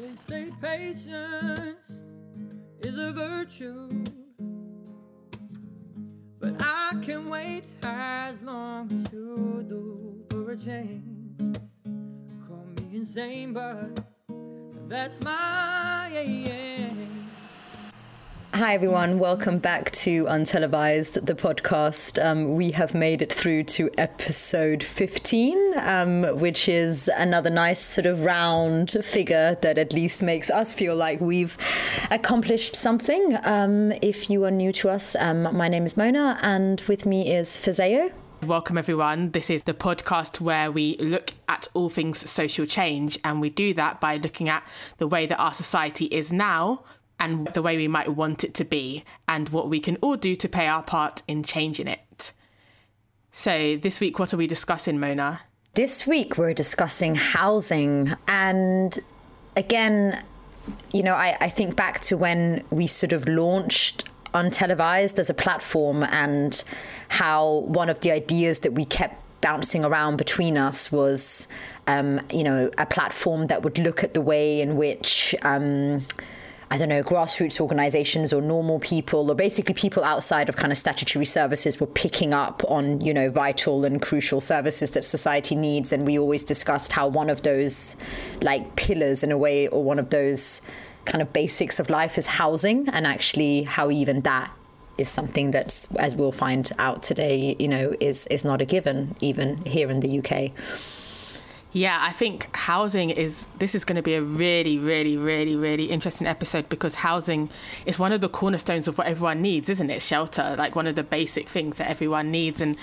They say patience is a virtue, but I can wait as long as you do for a change. Call me insane, but that's my aim. Hi, everyone. Welcome back to Untelevised, the podcast. Um, we have made it through to episode 15, um, which is another nice sort of round figure that at least makes us feel like we've accomplished something. Um, if you are new to us, um, my name is Mona, and with me is Fazeo. Welcome, everyone. This is the podcast where we look at all things social change, and we do that by looking at the way that our society is now and the way we might want it to be, and what we can all do to play our part in changing it. So, this week, what are we discussing, Mona? This week, we're discussing housing. And again, you know, I, I think back to when we sort of launched Untelevised as a platform and how one of the ideas that we kept bouncing around between us was, um, you know, a platform that would look at the way in which. Um, I don't know, grassroots organizations or normal people, or basically people outside of kind of statutory services were picking up on, you know, vital and crucial services that society needs. And we always discussed how one of those, like, pillars in a way, or one of those kind of basics of life is housing, and actually how even that is something that's, as we'll find out today, you know, is, is not a given, even here in the UK. Yeah, I think housing is this is going to be a really, really, really, really interesting episode because housing is one of the cornerstones of what everyone needs, isn't it? Shelter, like one of the basic things that everyone needs. And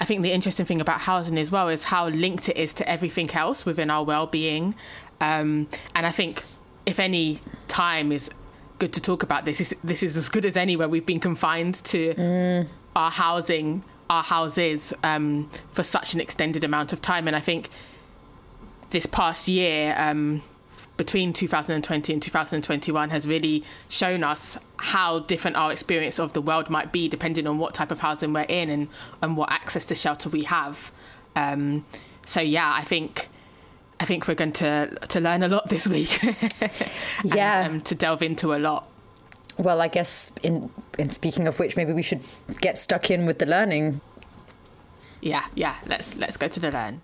I think the interesting thing about housing as well is how linked it is to everything else within our well-being. Um, and I think if any time is good to talk about this, this, this is as good as anywhere we've been confined to mm. our housing, our houses um, for such an extended amount of time. And I think this past year, um, between 2020 and 2021, has really shown us how different our experience of the world might be depending on what type of housing we're in and, and what access to shelter we have. Um, so yeah, I think I think we're going to to learn a lot this week. and, yeah, um, to delve into a lot. Well, I guess in in speaking of which, maybe we should get stuck in with the learning. Yeah, yeah. Let's let's go to the learn.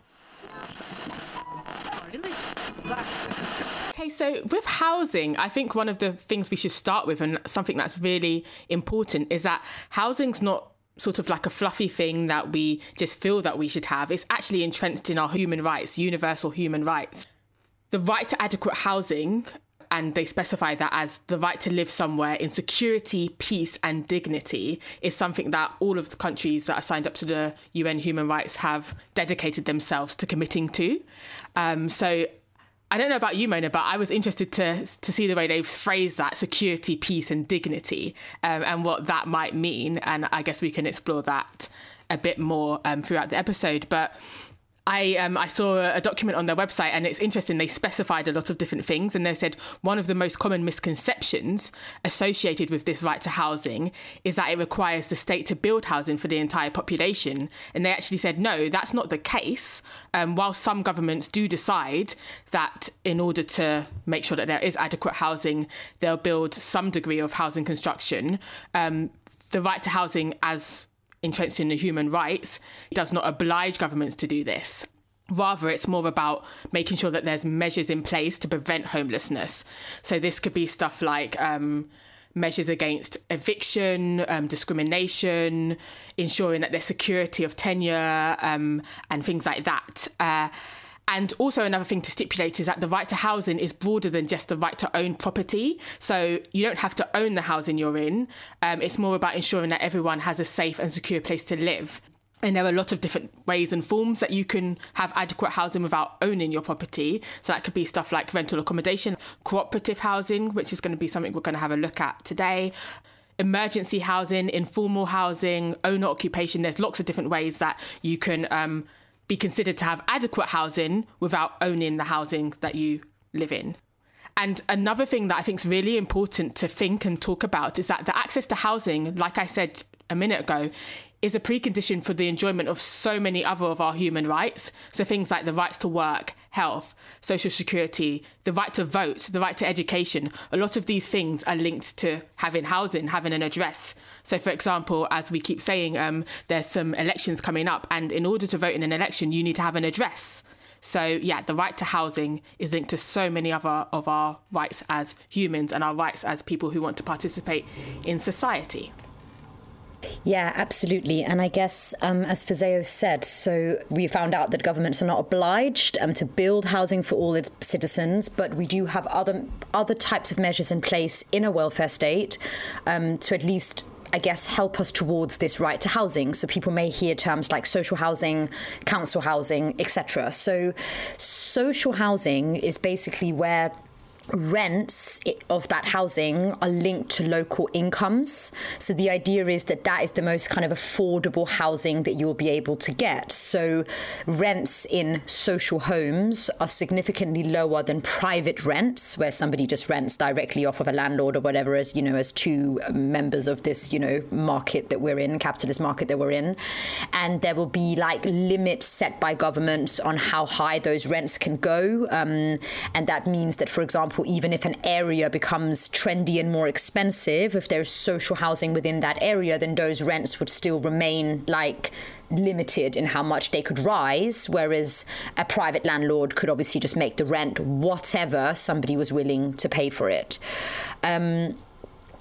Okay, so with housing, I think one of the things we should start with, and something that's really important, is that housing's not sort of like a fluffy thing that we just feel that we should have. It's actually entrenched in our human rights, universal human rights. The right to adequate housing, and they specify that as the right to live somewhere in security, peace, and dignity, is something that all of the countries that are signed up to the UN human rights have dedicated themselves to committing to. Um, so I don't know about you, Mona, but I was interested to to see the way they've phrased that security, peace, and dignity, um, and what that might mean. And I guess we can explore that a bit more um, throughout the episode. But I um, I saw a document on their website, and it's interesting. They specified a lot of different things, and they said one of the most common misconceptions associated with this right to housing is that it requires the state to build housing for the entire population. And they actually said no, that's not the case. Um, while some governments do decide that in order to make sure that there is adequate housing, they'll build some degree of housing construction. Um, the right to housing as entrenched in the human rights does not oblige governments to do this. Rather, it's more about making sure that there's measures in place to prevent homelessness. So, this could be stuff like um, measures against eviction, um, discrimination, ensuring that there's security of tenure, um, and things like that. Uh, and also, another thing to stipulate is that the right to housing is broader than just the right to own property. So you don't have to own the housing you're in. Um, it's more about ensuring that everyone has a safe and secure place to live. And there are a lot of different ways and forms that you can have adequate housing without owning your property. So that could be stuff like rental accommodation, cooperative housing, which is going to be something we're going to have a look at today emergency housing, informal housing, owner occupation. There's lots of different ways that you can um, be considered to have adequate housing without owning the housing that you live in. And another thing that I think is really important to think and talk about is that the access to housing, like I said a minute ago, is a precondition for the enjoyment of so many other of our human rights. So things like the rights to work, health, social security, the right to vote, the right to education, a lot of these things are linked to having housing, having an address. So, for example, as we keep saying, um, there's some elections coming up, and in order to vote in an election, you need to have an address. So, yeah, the right to housing is linked to so many other of our rights as humans and our rights as people who want to participate in society. Yeah, absolutely. And I guess, um, as Fizeo said, so we found out that governments are not obliged um, to build housing for all its citizens, but we do have other other types of measures in place in a welfare state um, to at least I guess, help us towards this right to housing. So people may hear terms like social housing, council housing, etc. So social housing is basically where rents of that housing are linked to local incomes. So the idea is that that is the most kind of affordable housing that you'll be able to get. So rents in social homes are significantly lower than private rents, where somebody just rents directly off of a landlord or whatever, as you know, as two members of this, you know, market that we're in, capitalist market that we're in. And there will be like limits set by governments on how high those rents can go. Um, and that means that, for example, example, even if an area becomes trendy and more expensive, if there's social housing within that area, then those rents would still remain like limited in how much they could rise, whereas a private landlord could obviously just make the rent whatever somebody was willing to pay for it. Um,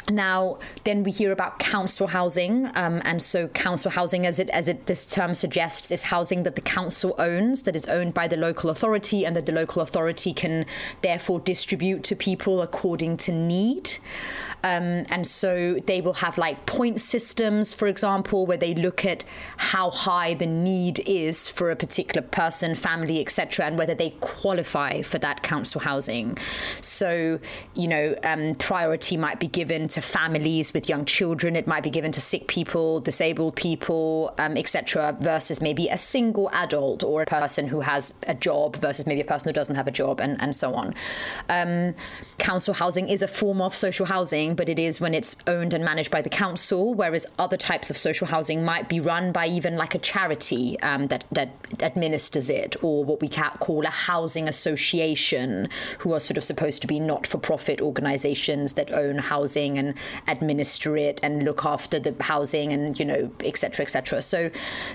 now, then we hear about council housing, um, and so council housing, as it as it this term suggests, is housing that the council owns, that is owned by the local authority, and that the local authority can therefore distribute to people according to need. Um, and so they will have like point systems, for example, where they look at how high the need is for a particular person, family, etc., and whether they qualify for that council housing. So, you know, um, priority might be given to families with young children. It might be given to sick people, disabled people, um, etc., versus maybe a single adult or a person who has a job versus maybe a person who doesn't have a job, and, and so on. Um, council housing is a form of social housing but it is when it's owned and managed by the council, whereas other types of social housing might be run by even like a charity um, that, that administers it, or what we call a housing association, who are sort of supposed to be not for profit organizations that own housing and administer it and look after the housing and, you know, etc. etc. So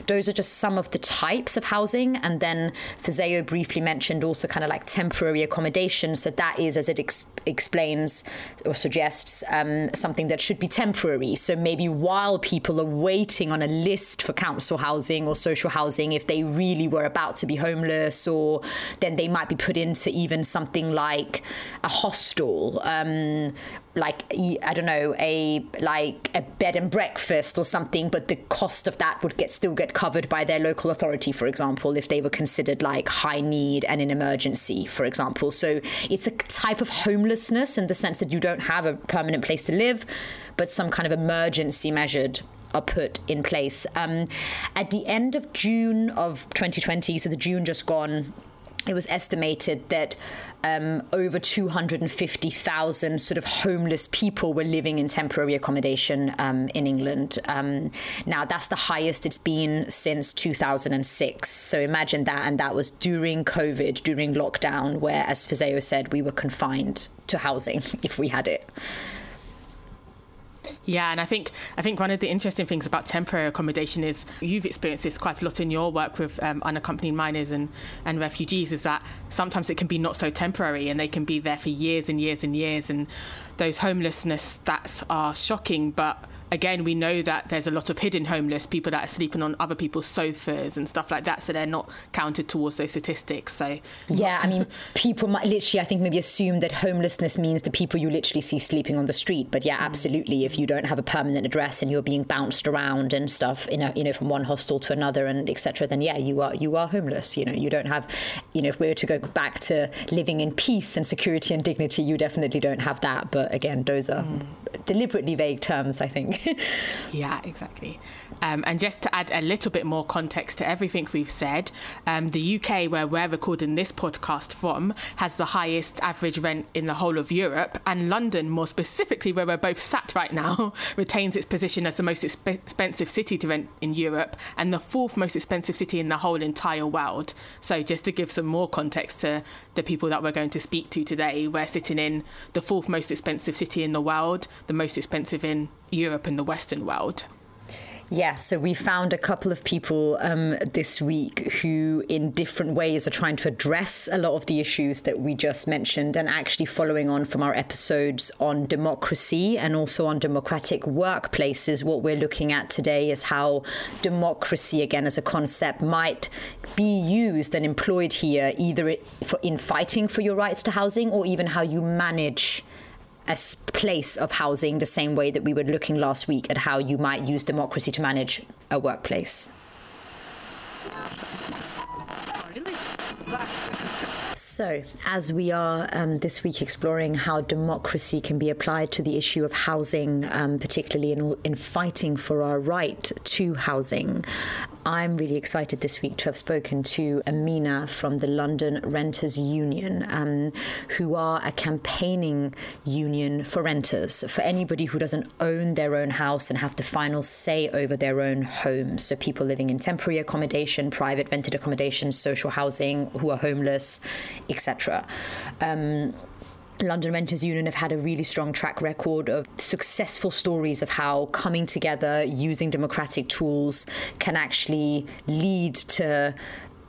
those are just some of the types of housing. And then Fizeo briefly mentioned also kind of like temporary accommodation. So that is, as it ex- explains or suggests, um, something that should be temporary. So maybe while people are waiting on a list for council housing or social housing, if they really were about to be homeless, or then they might be put into even something like a hostel um, like I don't know a like a bed and breakfast or something, but the cost of that would get still get covered by their local authority, for example, if they were considered like high need and an emergency, for example. So it's a type of homelessness in the sense that you don't have a permanent place to live, but some kind of emergency measured are put in place. Um, at the end of June of 2020, so the June just gone, it was estimated that um, over 250,000 sort of homeless people were living in temporary accommodation um, in England. Um, now, that's the highest it's been since 2006. So imagine that. And that was during COVID, during lockdown, where, as Fizeo said, we were confined to housing if we had it. Yeah, and I think I think one of the interesting things about temporary accommodation is you've experienced this quite a lot in your work with um, unaccompanied minors and, and refugees is that sometimes it can be not so temporary and they can be there for years and years and years and those homelessness stats are shocking but again, we know that there's a lot of hidden homeless people that are sleeping on other people's sofas and stuff like that, so they're not counted towards those statistics. So yeah, I mean, people might literally, I think, maybe assume that homelessness means the people you literally see sleeping on the street. But yeah, absolutely, if you don't have a permanent address and you're being bounced around and stuff, you know, you know, from one hostel to another and etc., then yeah, you are you are homeless. You know, you don't have, you know, if we were to go back to living in peace and security and dignity, you definitely don't have that. But again, those are mm. deliberately vague terms, I think. yeah, exactly. Um, and just to add a little bit more context to everything we've said, um, the UK, where we're recording this podcast from, has the highest average rent in the whole of Europe, and London, more specifically, where we're both sat right now, retains its position as the most exp- expensive city to rent in Europe and the fourth most expensive city in the whole entire world. So, just to give some more context to the people that we're going to speak to today, we're sitting in the fourth most expensive city in the world, the most expensive in Europe and the Western world. Yeah, so we found a couple of people um, this week who, in different ways, are trying to address a lot of the issues that we just mentioned, and actually following on from our episodes on democracy and also on democratic workplaces. What we're looking at today is how democracy, again, as a concept, might be used and employed here, either in fighting for your rights to housing or even how you manage a place of housing the same way that we were looking last week at how you might use democracy to manage a workplace. So, as we are um, this week exploring how democracy can be applied to the issue of housing, um, particularly in, in fighting for our right to housing, I'm really excited this week to have spoken to Amina from the London Renters Union, um, who are a campaigning union for renters, for anybody who doesn't own their own house and have the final say over their own home. So, people living in temporary accommodation, private rented accommodation, social housing, who are homeless, etc. Um, London Renters Union have had a really strong track record of successful stories of how coming together using democratic tools can actually lead to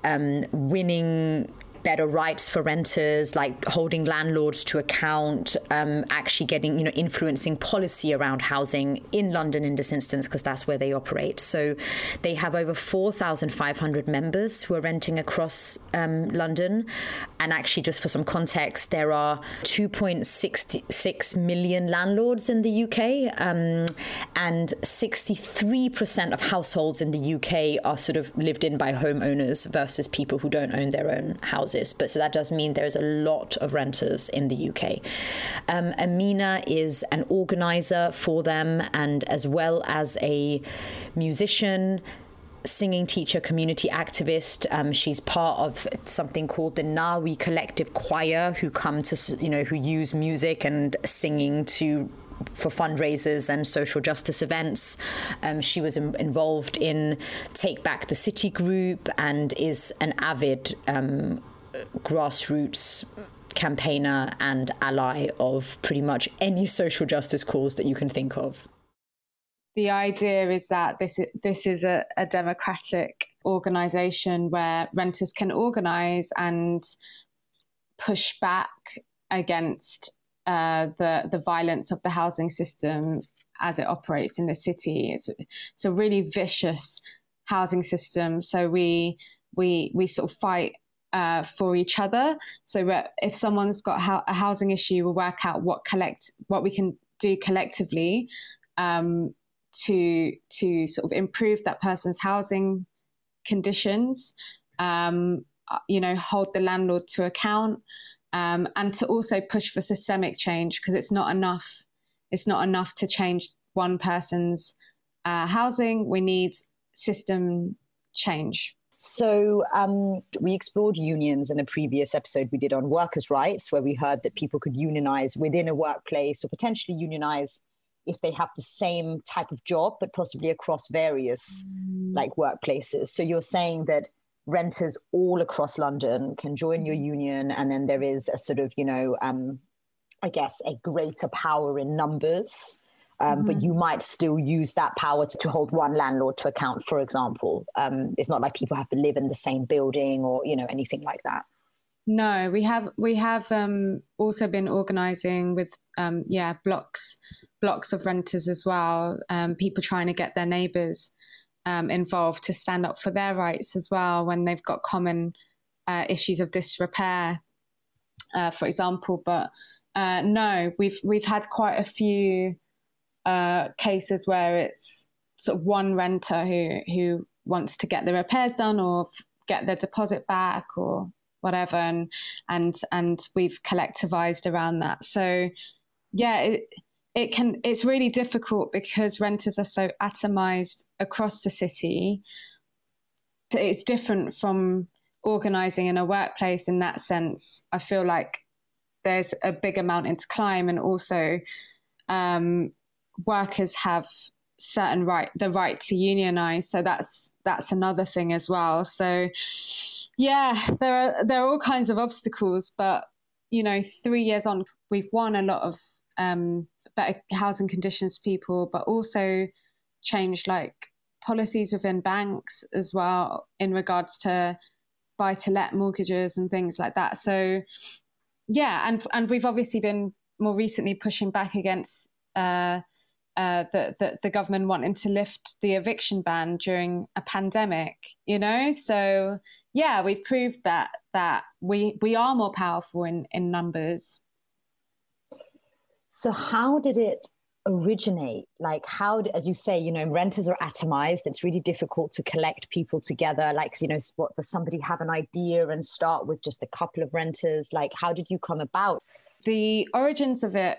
um, winning better rights for renters, like holding landlords to account, um, actually getting, you know, influencing policy around housing in London in this instance, because that's where they operate. So they have over 4,500 members who are renting across um, London. And actually, just for some context, there are 2.66 million landlords in the UK, um, and 63% of households in the UK are sort of lived in by homeowners versus people who don't own their own houses houses, but so that does mean there's a lot of renters in the UK. Um, Amina is an organizer for them and as well as a musician singing teacher, community activist. Um, she's part of something called the Nawi Collective Choir, who come to, you know, who use music and singing to for fundraisers and social justice events. Um, she was Im- involved in Take Back the City group and is an avid um, grassroots campaigner and ally of pretty much any social justice cause that you can think of. The idea is that this is, this is a, a democratic organization where renters can organize and push back against uh, the the violence of the housing system as it operates in the city. It's, it's a really vicious housing system. So we we we sort of fight uh, for each other. So if someone's got a housing issue, we'll work out what collect what we can do collectively um, to to sort of improve that person's housing conditions. Um, uh, you know, hold the landlord to account, um, and to also push for systemic change because it's not enough. It's not enough to change one person's uh, housing. We need system change. So, um, we explored unions in a previous episode we did on workers' rights, where we heard that people could unionize within a workplace or potentially unionize if they have the same type of job, but possibly across various mm. like workplaces. So, you're saying that renters all across London can join your union, and then there is a sort of, you know, um, I guess, a greater power in numbers um, mm-hmm. but you might still use that power to, to, hold one landlord to account, for example. Um, it's not like people have to live in the same building or you know anything like that. No, we have we have um, also been organising with um, yeah blocks blocks of renters as well. Um, people trying to get their neighbours um, involved to stand up for their rights as well when they've got common uh, issues of disrepair, uh, for example. But uh, no, we've we've had quite a few uh, cases where it's sort of one renter who who wants to get the repairs done or f- get their deposit back or whatever, and and and we've collectivized around that. So yeah, it, it can it's really difficult because renters are so atomized across the city it's different from organizing in a workplace in that sense i feel like there's a bigger mountain to climb and also um, workers have certain right the right to unionize so that's that's another thing as well so yeah there are there are all kinds of obstacles but you know three years on we've won a lot of um, better housing conditions people, but also changed like policies within banks as well in regards to buy to let mortgages and things like that. So yeah, and and we've obviously been more recently pushing back against uh, uh, the, the, the government wanting to lift the eviction ban during a pandemic. You know, so yeah, we've proved that that we we are more powerful in in numbers. So, how did it originate? Like, how, as you say, you know, renters are atomized. It's really difficult to collect people together. Like, you know, what does somebody have an idea and start with just a couple of renters? Like, how did you come about? The origins of it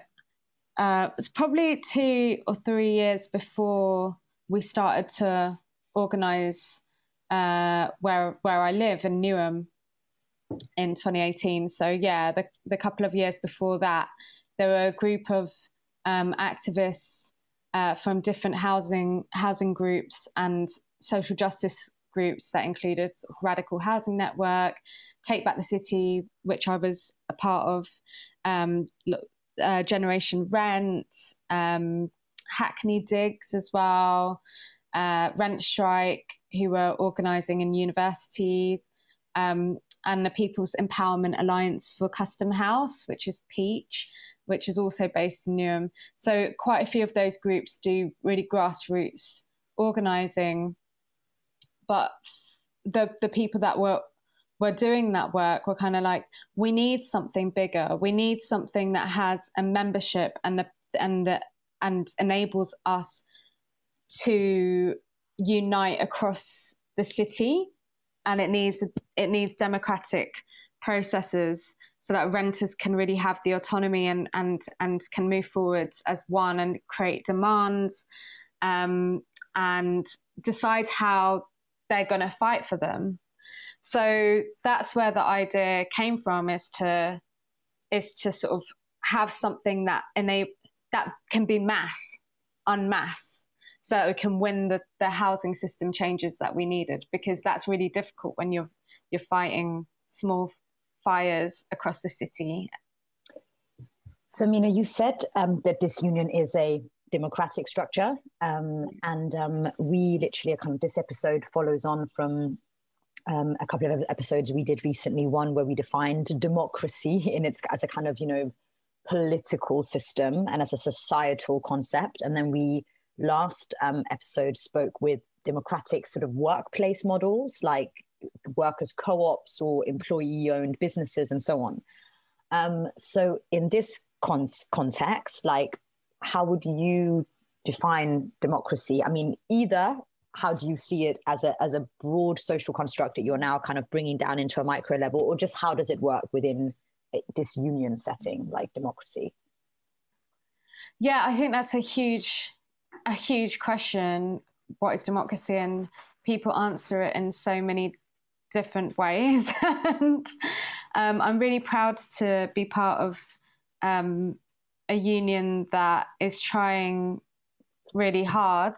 uh, was probably two or three years before we started to organize uh, where where I live in Newham in 2018. So yeah, the the couple of years before that, there were a group of um, activists uh, from different housing housing groups and social justice groups that included Radical Housing Network, Take Back the City, which I was a part of, um, uh, Generation Rent, um, Hackney Digs as well, uh, Rent Strike, who were organising in universities, um, and the People's Empowerment Alliance for Custom House, which is Peach which is also based in Newham. So quite a few of those groups do really grassroots organizing, but the the people that were were doing that work were kind of like, we need something bigger. We need something that has a membership and the, and the, and enables us to unite across the city, and it needs it needs democratic processes so that renters can really have the autonomy and and and can move forward as one and create demands um, and decide how they're going to fight for them. So that's where the idea came from is to is to sort of have something that enable that can be mass, unmass, so that we can win the, the housing system changes that we needed because that's really difficult when you're you're fighting small fires across the city. So, Mina, you said um, that this union is a democratic structure, um, and um, we literally, kind of, this episode follows on from um, a couple of episodes we did recently. One where we defined democracy in its as a kind of you know political system and as a societal concept, and then we last um, episode spoke with democratic sort of workplace models like workers' co-ops or employee-owned businesses and so on. Um, so in this con- context, like how would you define democracy? I mean, either how do you see it as a as a broad social construct that you're now kind of bringing down into a micro level, or just how does it work within this union setting, like democracy? Yeah, I think that's a huge a huge question. What is democracy? And people answer it in so many different ways. and um, I'm really proud to be part of um, a union that is trying really hard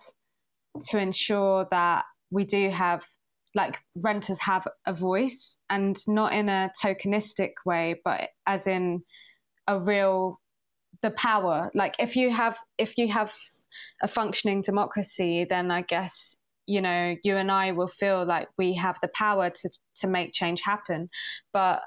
to ensure that we do have like renters have a voice and not in a tokenistic way but as in a real the power. Like if you have if you have a functioning democracy then i guess you know you and I will feel like we have the power to to make change happen. But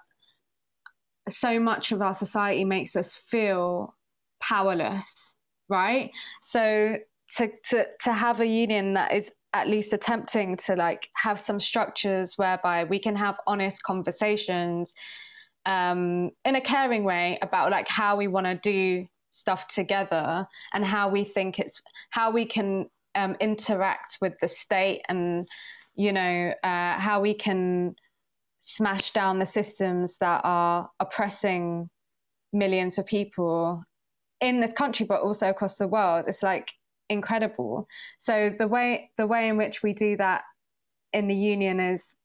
so much of our society makes us feel powerless right? So to to to have a union that is at least attempting to like have some structures whereby we can have honest conversations um, in a caring way about like how we want to do stuff together and how we think it's how we can um, interact with the state and you know uh, how we can smash down the systems that are oppressing millions of people in this country, but also across the world. It's like incredible. So the way the way in which we do that in the union is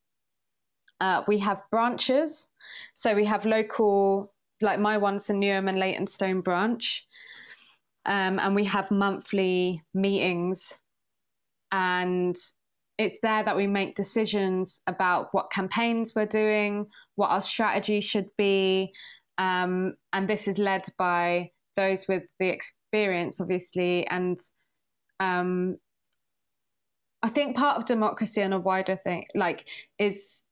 uh, we have branches. So we have local, like my one's in Newham and Leytonstone branch, um, and we have monthly meetings, and it's there that we make decisions about what campaigns we're doing, what our strategy should be, um, and this is led by those with the experience, obviously, and um, I think part of democracy and a wider thing, like, is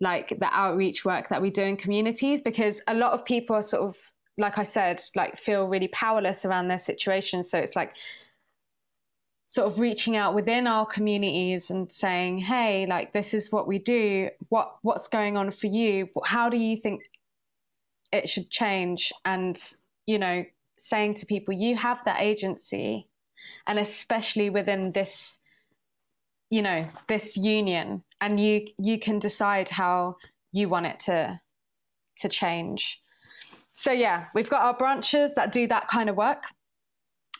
like the outreach work that we do in communities, because a lot of people are sort of, like I said, like feel really powerless around their situation. So it's like sort of reaching out within our communities and saying, "Hey, like this is what we do. What what's going on for you? How do you think it should change?" And you know, saying to people, "You have that agency." And especially within this you know this union and you you can decide how you want it to to change. So yeah we've got our branches that do that kind of work.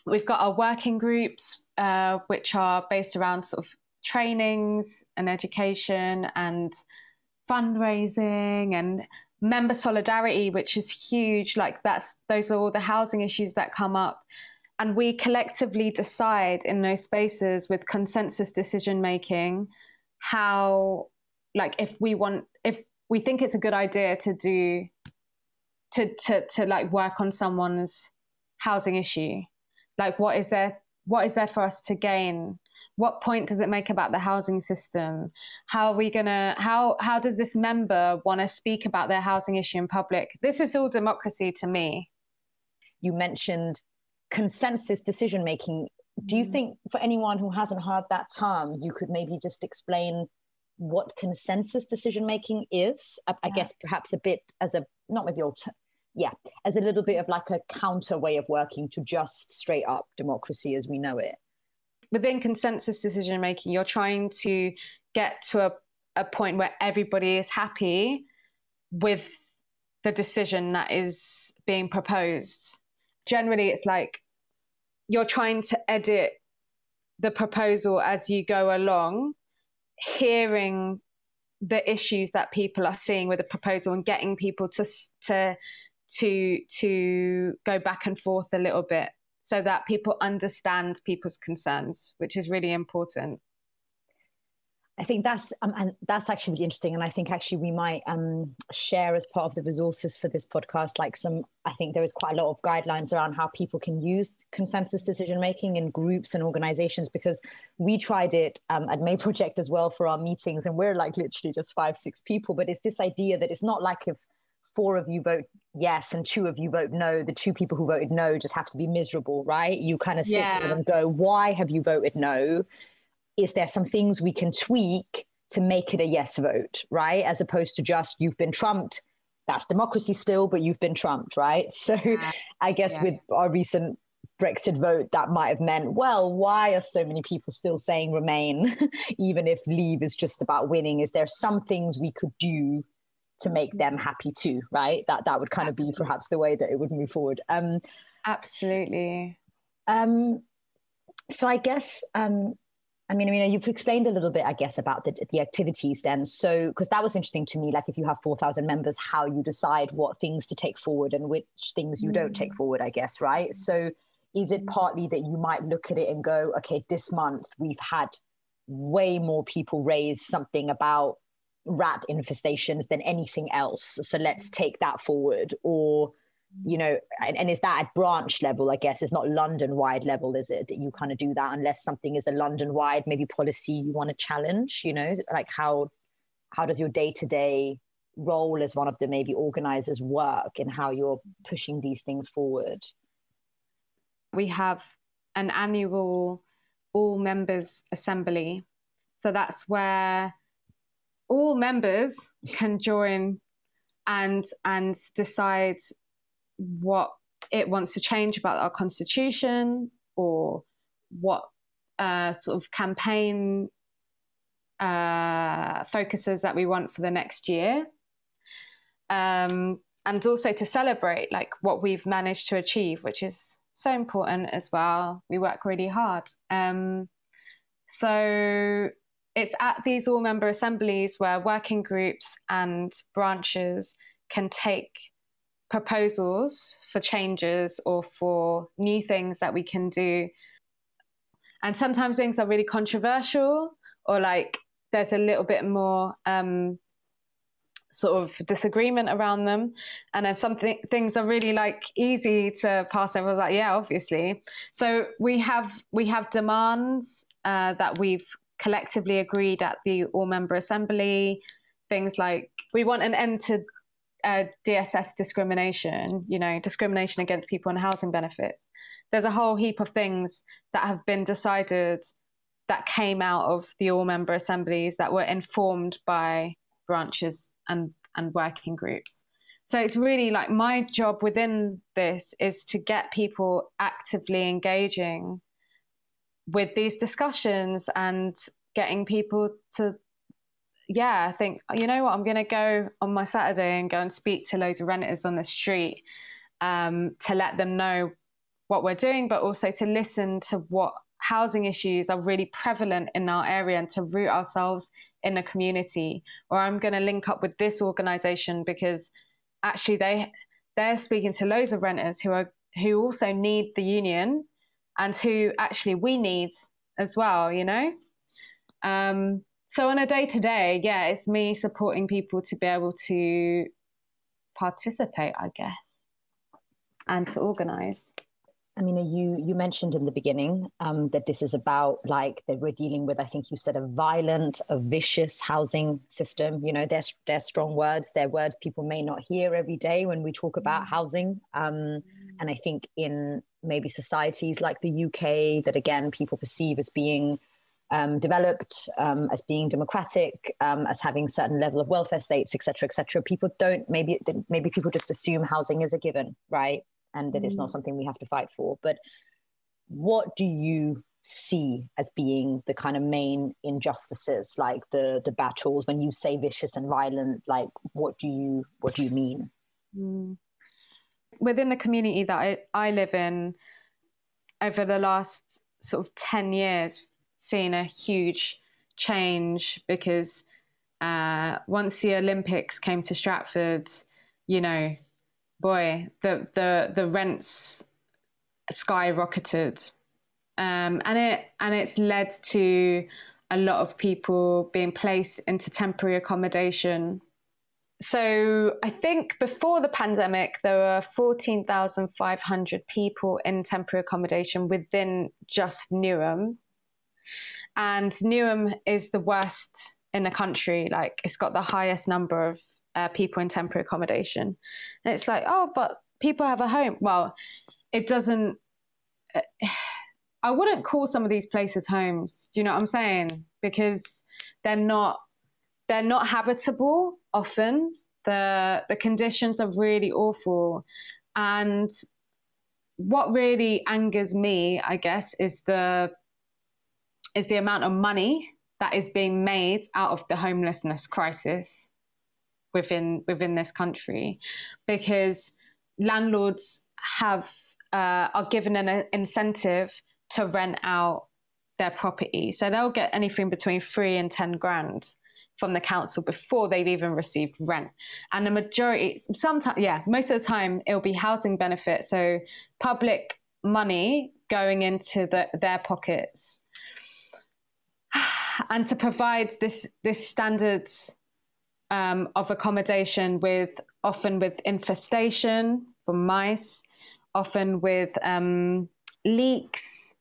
We've got our working groups uh, which are based around sort of trainings and education and fundraising and member solidarity which is huge. Like that's those are all the housing issues that come up and we collectively decide in those spaces with consensus decision making how like if we want if we think it's a good idea to do to to to like work on someone's housing issue. Like what is there what is there for us to gain? What point does it make about the housing system? How are we going to how how does this member want to speak about their housing issue in public? This is all democracy to me. You mentioned consensus decision making do you mm. think for anyone who hasn't heard that term you could maybe just explain what consensus decision making is? I, I, guess perhaps a bit as a not maybe alter, yeah as a little bit of like a counter way of working to just straight up democracy as we know it. Within consensus decision making you're trying to get to a, a point where everybody is happy with the decision that is being proposed generally it's like you're trying to edit the proposal as you go along, hearing the issues that people are seeing with the proposal and getting people to to to to go back and forth a little bit so that people understand people's concerns, which is really important. I think that's um, and that's actually really interesting, and I think actually we might um, share as part of the resources for this podcast, like some. I think there is quite a lot of guidelines around how people can use consensus decision making in groups and organizations because we tried it um, at May Project as well for our meetings, and we're like literally just five six people, but it's this idea that it's not like if four of you vote yes and two of you vote no, the two people who voted no just have to be miserable, right? You kind of sit yeah. there and go, why have you voted no? Is there some things we can tweak to make it a yes vote, right? As opposed to just you've been trumped. That's democracy still, but you've been trumped, right? So yeah. I guess yeah. with our recent Brexit vote, that might have meant, well, why are so many people still saying remain, even if leave is just about winning? Is there some things we could do to make them happy too, right? That that would kind of be perhaps the way that it would move forward. Um, Absolutely. Um, so I guess um, I mean, I mean, you've explained a little bit, I guess, about the, the activities then. So, because that was interesting to me, like if you have 4,000 members, how you decide what things to take forward and which things you mm. don't take mm. forward, I guess, right? So, is it partly that you might look at it and go, okay, this month we've had way more people raise something about rat infestations than anything else. So, let's take that forward. Or, you know and, and, is that at branch level i guess. It's not london wide level is it that you kind of do that unless something is a london wide maybe policy you want to challenge you know? Like how how does your day-to-day role as one of the maybe organizers work and how you're pushing these things forward? We have an annual all members assembly. So that's where all members can join and and decide what it wants to change about our constitution or what uh, sort of campaign uh, focuses that we want for the next year. Um, and also to celebrate like what we've managed to achieve, which is so important as well. We work really hard. Um, so it's at these all member assemblies where working groups and branches can take proposals for changes or for new things that we can do. And sometimes things are really controversial or like there's a little bit more um, sort of disagreement around them. And then some th- things are really like easy to pass over. Like, yeah, obviously. So we have we have demands uh, that we've collectively agreed at the all member assembly. Things like we want an end to uh, DSS discrimination, you know, discrimination against people on housing benefits. There's a whole heap of things that have been decided that came out of the all member assemblies that were informed by branches and, and working groups. So it's really like my job within this is to get people actively engaging with these discussions and getting people to yeah, I think you know what I'm going to go on my Saturday and go and speak to loads of renters on the street um, to let them know what we're doing, but also to listen to what housing issues are really prevalent in our area and to root ourselves in a community. Or I'm going to link up with this organisation because actually they they're speaking to loads of renters who are who also need the union and who actually we need as well. You know. Um, so on a day to day, yeah, it's me supporting people to be able to participate, I guess, and to organize. I mean, you you mentioned in the beginning um, that this is about like that we're dealing with. I think you said a violent, a vicious housing system. You know, they're they're strong words. They're words people may not hear every day when we talk about mm. housing. Um, and I think in maybe societies like the UK, that again people perceive as being um, developed um, as being democratic, um, as having certain level of welfare states, etc., etc. People don't maybe maybe people just assume housing is a given, right, and that mm. it's not mm. something we have to fight for. But what do you see as being the kind of main injustices, like the the battles? When you say vicious and violent, like what do you what do you mean? Mm. Within the community that I, I live in, over the last sort of ten years, seen a huge change because uh, once the Olympics came to Stratford, you know, boy, the the the rents skyrocketed, um, and it and it's led to a lot of people being placed into temporary accommodation. So I think before the pandemic, there were 14,500 people in temporary accommodation within just Newham and Newham is the worst in the country. Like it's got the highest number of uh, people in temporary accommodation. And it's like, oh, but people have a home. Well, it doesn't. I wouldn't call some of these places homes. Do you know what I'm saying? Because they're not they're not habitable often. The the conditions are really awful. And what really angers me, I guess, is the is the amount of money that is being made out of the homelessness crisis within within this country, because landlords have uh, are given an incentive to rent out their property, so they'll get anything between three and ten grand from the council before they've even received rent. And the majority, sometimes, yeah, most of the time, it'll be housing benefit, so public money going into the, their pockets and to provide this this standard um, of accommodation with often with infestation from mice, often with um, leaks.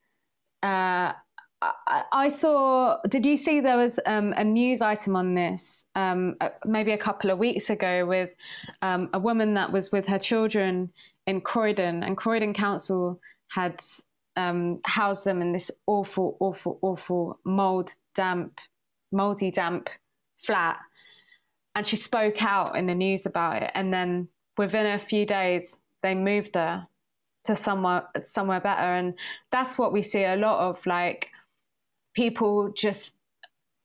Uh, I, I, saw. Did you see there was um, a news item on this um, maybe a couple of weeks ago with um, a woman that was with her children in Croydon, and Croydon Council had um, house them in this awful, awful, awful mold, damp, moldy, damp flat. And she spoke out in the news about it. And then within a few days, they moved her to somewhere somewhere better. And that's what we see a lot of. Like people just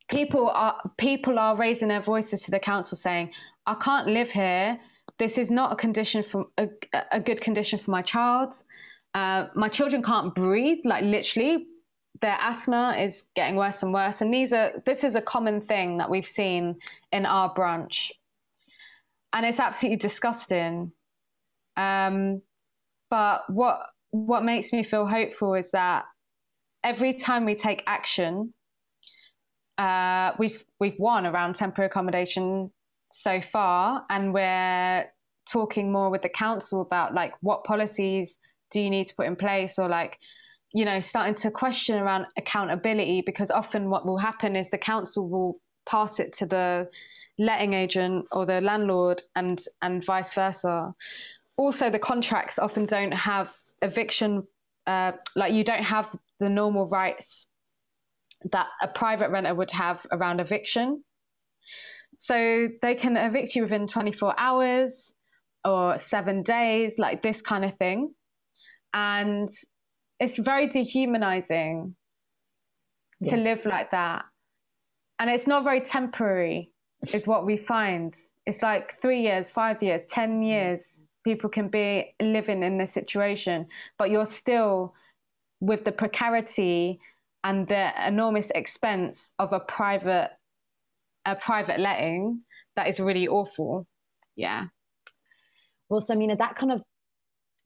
people are people are raising their voices to the council saying, "I can't live here. This is not a condition for a, a good condition for my child." Uh, my children can't breathe, like literally. Their asthma is getting worse and worse, and these are this is a common thing that we've seen in our branch, and it's absolutely disgusting. Um, but what what makes me feel hopeful is that every time we take action, uh, we've we've won around temporary accommodation so far, and we're talking more with the council about like what policies do you need to put in place, or like you know starting to question around accountability because often what will happen is the council will pass it to the letting agent or the landlord and and vice versa also the contracts often don't have eviction uh, like you don't have the normal rights that a private renter would have around eviction. So they can evict you within 24 hours or seven days, like this kind of thing. And it's very dehumanizing yeah. to live like that. And it's not very temporary, is what we find. It's like three years, five years, 10 years. People can be living in this situation, but you're still with the precarity and the enormous expense of a private a private letting that is really awful yeah well so Mina that kind of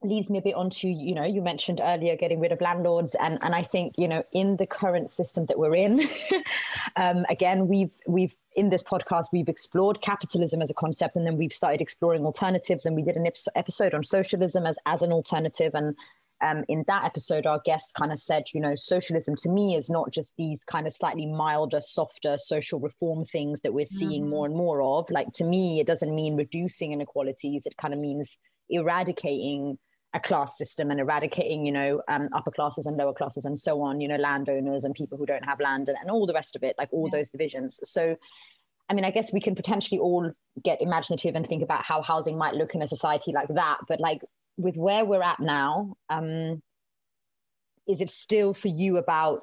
leads me a bit onto you know you mentioned earlier getting rid of landlords and and i think you know in the current system that we're in um, again we've we've in this podcast we've explored capitalism as a concept and then we've started exploring alternatives and we did an episode on socialism as as an alternative and um, in that episode, our guest kind of said, you know, socialism to me is not just these kind of slightly milder, softer social reform things that we're seeing mm-hmm. more and more of. Like to me, it doesn't mean reducing inequalities. It kind of means eradicating a class system and eradicating, you know, um, upper classes and lower classes and so on, you know, landowners and people who don't have land and, and all the rest of it, like all yeah. those divisions. So, I mean, I guess we can potentially all get imaginative and think about how housing might look in a society like that. But like, with where we're at now, um, is it still for you about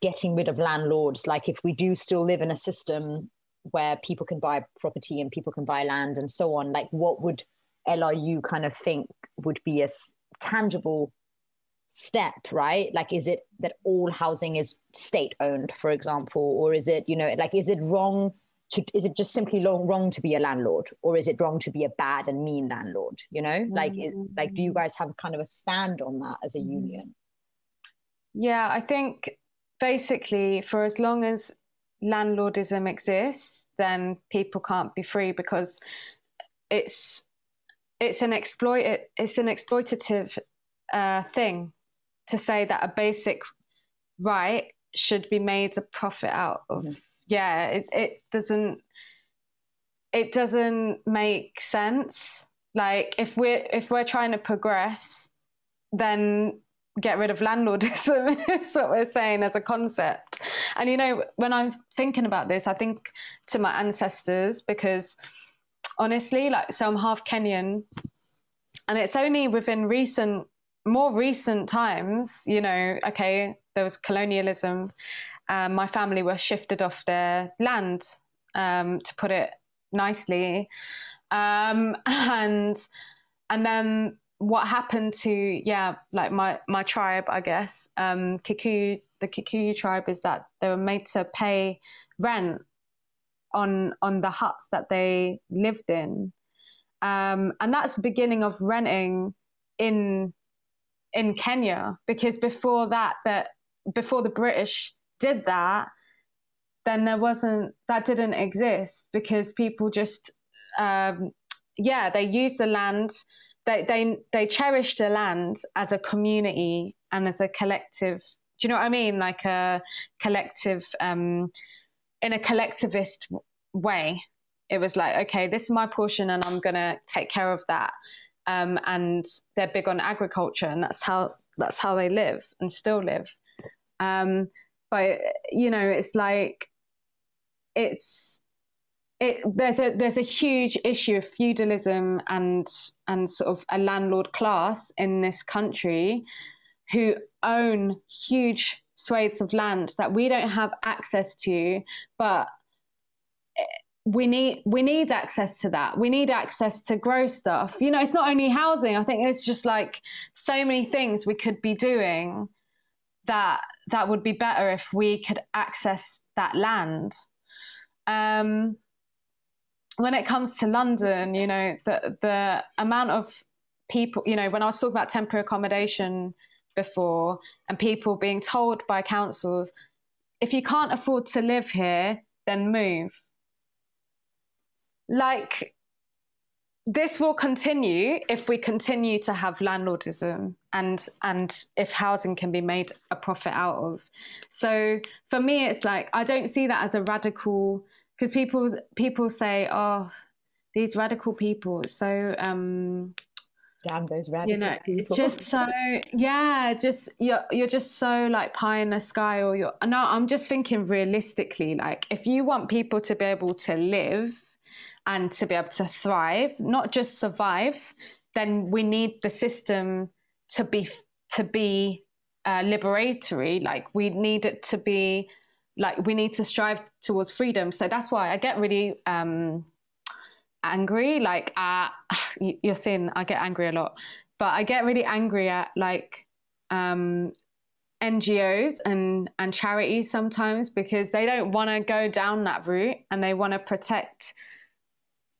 getting rid of landlords? Like, if we do still live in a system where people can buy property and people can buy land and so on, like, what would LRU kind of think would be a tangible step, right? Like, is it that all housing is state owned, for example, or is it, you know, like, is it wrong to, is it just simply long, wrong to be a landlord or is it wrong to be a bad and mean landlord you know mm-hmm. like it, like do you guys have kind of a stand on that as a mm-hmm. union yeah i think basically for as long as landlordism exists then people can't be free because it's it's an exploit it's an exploitative uh, thing to say that a basic right should be made a profit out of mm-hmm yeah, it, it doesn't it doesn't make sense. Like if we're if we're trying to progress, then get rid of landlordism is what we're saying as a concept. And you know, when I'm thinking about this, I think to my ancestors because honestly, like so I'm half Kenyan and it's only within recent more recent times, you know, okay, there was colonialism um, my family were shifted off their land, um, to put it nicely, um, and and then what happened to yeah, like my my tribe, I guess, um, Kikuyu, the Kikuyu tribe is that they were made to pay rent on on the huts that they lived in, um, and that's the beginning of renting in in Kenya because before that that before the British did that, then there wasn't that didn't exist because people just um, yeah they used the land they they they cherished the land as a community and as a collective do you know what I mean? Like a collective um, in a collectivist way. It was like okay this is my portion and I'm gonna take care of that. Um, and they're big on agriculture and that's how that's how they live and still live. Um, but you know it's like it's it, there's a there's a huge issue of feudalism and and sort of a landlord class in this country who own huge swathes of land that we don't have access to but we need we need access to that. We need access to grow stuff. You know it's not only housing. I think it's just like so many things we could be doing that that would be better if we could access that land. Um, when it comes to london you know the the amount of people you know when i was talking about temporary accommodation before and people being told by councils if you can't afford to live here then move. Like this will continue if we continue to have landlordism and and if housing can be made a profit out of. So for me it's like i don't see that as a radical because people people say oh these radical people so um damn those radical you know people. just so yeah just you're you're just so like pie in the sky or you're no i'm just thinking realistically like if you want people to be able to live and to be able to thrive, not just survive, then we need the system to be to be uh, liberatory. Like we need it to be like we need to strive towards freedom. So that's why I get really um, angry. Like uh, you're seeing, I get angry a lot, but I get really angry at like um, NGOs and and charities sometimes because they don't want to go down that route and they want to protect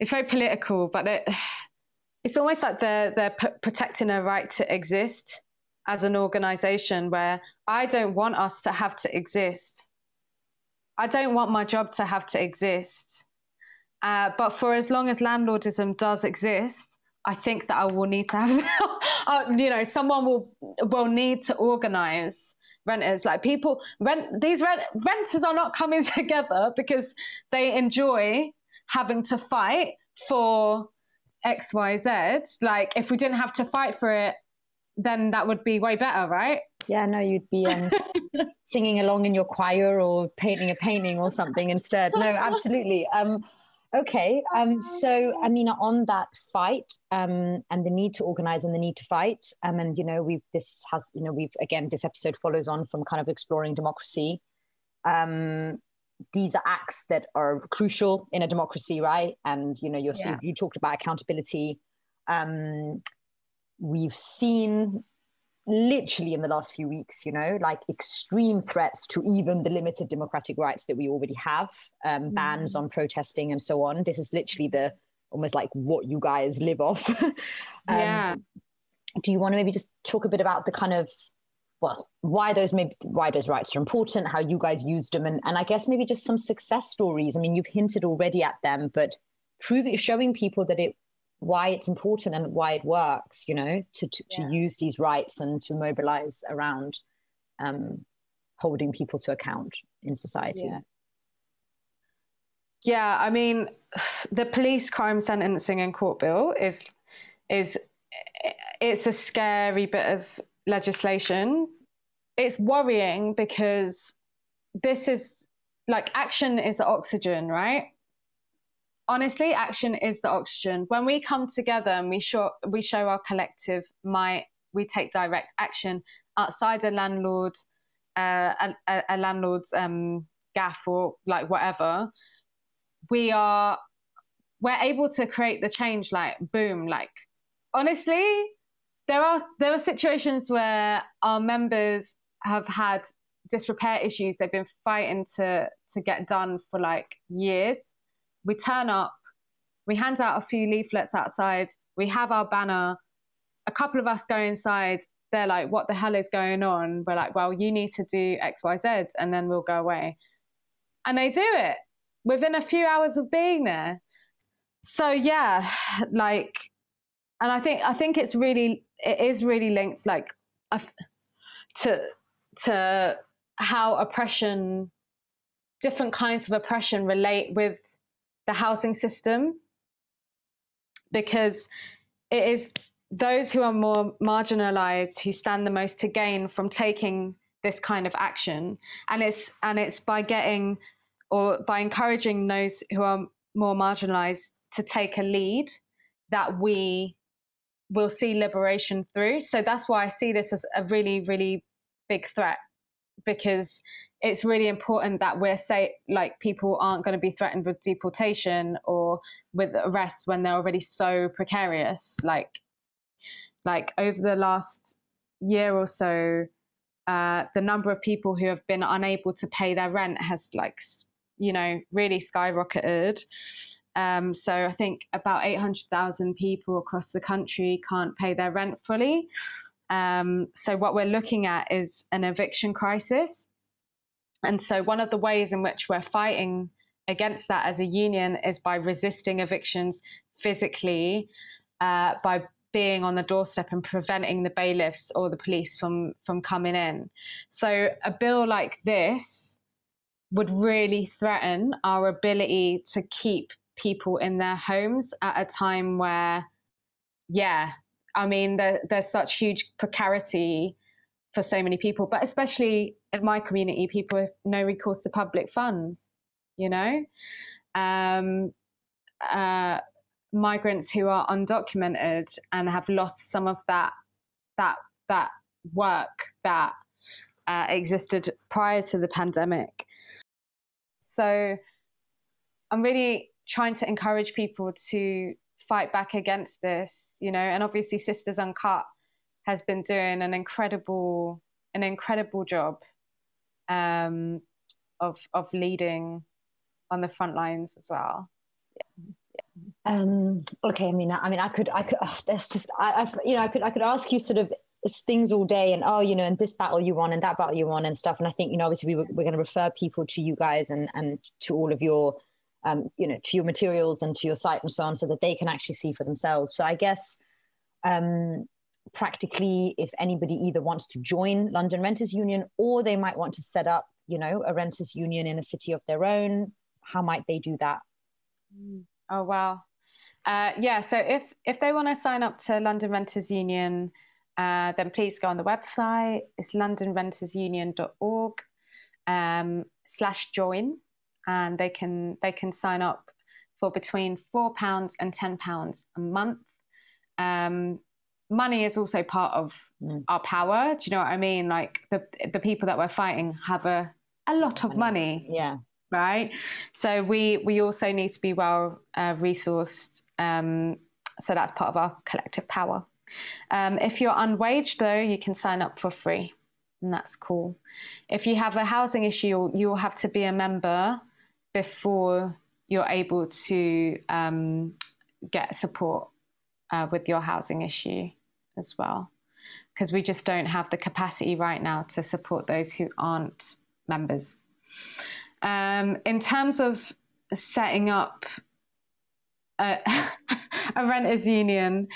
it's very political, but it's almost like they're they're p- protecting a right to exist as an organization. Where I don't want us to have to exist. I don't want my job to have to exist. Uh, but for as long as landlordism does exist, I think that I will need to have, uh, you know, someone will will need to organize renters. Like people, rent these rent, renters are not coming together because they enjoy having to fight for XYZ, like if we didn't have to fight for it, then that would be way better, right? Yeah, no, you'd be um, singing along in your choir or painting a painting or something instead. No, absolutely. Um, okay, um, so I mean, on that fight um, and the need to organize and the need to fight, um, and you know, we've this has you know we've again this episode follows on from kind of exploring democracy. Um, these are acts that are crucial in a democracy, right? And you know, you yeah. you talked about accountability. Um, we've seen literally in the last few weeks, you know, like extreme threats to even the limited democratic rights that we already have, um, mm. bans on protesting and so on. This is literally the almost like what you guys live off. um, yeah. Do you want to maybe just talk a bit about the kind of well, why those maybe why those rights are important, how you guys used them, and, and I guess maybe just some success stories. I mean, you've hinted already at them, but proving showing people that it why it's important and why it works, you know, to to, yeah. to use these rights and to mobilize around um, holding people to account in society. Yeah. yeah, I mean, the police crime sentencing and court bill is is it's a scary bit of legislation. It's worrying because this is like action is the oxygen, right? Honestly, action is the oxygen. When we come together and we show we show our collective might, we take direct action outside a landlord, uh, a, a, landlord's um, gaff or like whatever. We are we're able to create the change. Like boom, like honestly, there are there are situations where our members have had disrepair issues they've been fighting to to get done for like years we turn up we hand out a few leaflets outside we have our banner. A couple of us go inside they're like what the hell is going on? We're like well you need to do xyz and then we'll go away. And they do it within a few hours of being there. So yeah like and I think I think it's really it is really linked like to to how oppression different kinds of oppression relate with the housing system because it is those who are more marginalized who stand the most to gain from taking this kind of action and it's and it's by getting or by encouraging those who are more marginalized to take a lead that we will see liberation through. So that's why I see this as a really, really big threat because it's really important that we're say like people aren't going to be threatened with deportation or with arrest when they're already so precarious. Like like over the last year or so uh, the number of people who have been unable to pay their rent has like you know really skyrocketed. Um, so i think about 800000 people across the country can't pay their rent fully um, so what we're looking at is an eviction crisis and so, one of the ways in which we're fighting against that as a union is by resisting evictions physically, uh, by being on the doorstep and preventing the bailiffs or the police from from coming in. So, a bill like this would really threaten our ability to keep people in their homes at a time where, yeah, I mean, there, there's such huge precarity for so many people, but especially in my community, people have no recourse to public funds, you know? Um, uh, migrants who are undocumented and have lost some of that that that work that uh, existed prior to the pandemic. So I'm really trying to encourage people to fight back against this, you know, and obviously Sisters Uncut has been doing an incredible an incredible job um, of of leading on the front lines as well. Yeah. Um, okay, I mean, I mean, I could, I could. Oh, there's just, I, I, you know, I could, I could ask you sort of things all day, and oh, you know, and this battle you won, and that battle you won, and stuff. And I think, you know, obviously, we were, we're going to refer people to you guys and and to all of your, um, you know, to your materials and to your site and so on, so that they can actually see for themselves. So I guess, um, practically if anybody either wants to join London Renters Union or they might want to set up, you know, a renters union in a city of their own, how might they do that? Mm. Oh wow. Uh, yeah, so if if they want to sign up to London Renters Union, uh, then please go on the website. It's londonrentersunion.org um, slash join, and they can they can sign up for between four pounds and ten pounds a month. Um, money is also part of mm. our power. Do you know what I mean? Like the the people that we're fighting have a a lot of money. Yeah. Right. So we we also need to be well uh, resourced. Um, so that's part of our collective power. Um, if you're unwaged, though, you can sign up for free, and that's cool. If you have a housing issue, you'll, you'll have to be a member before you're able to um, get support uh, with your housing issue as well, because we just don't have the capacity right now to support those who aren't members. Um, in terms of setting up a, a renters union,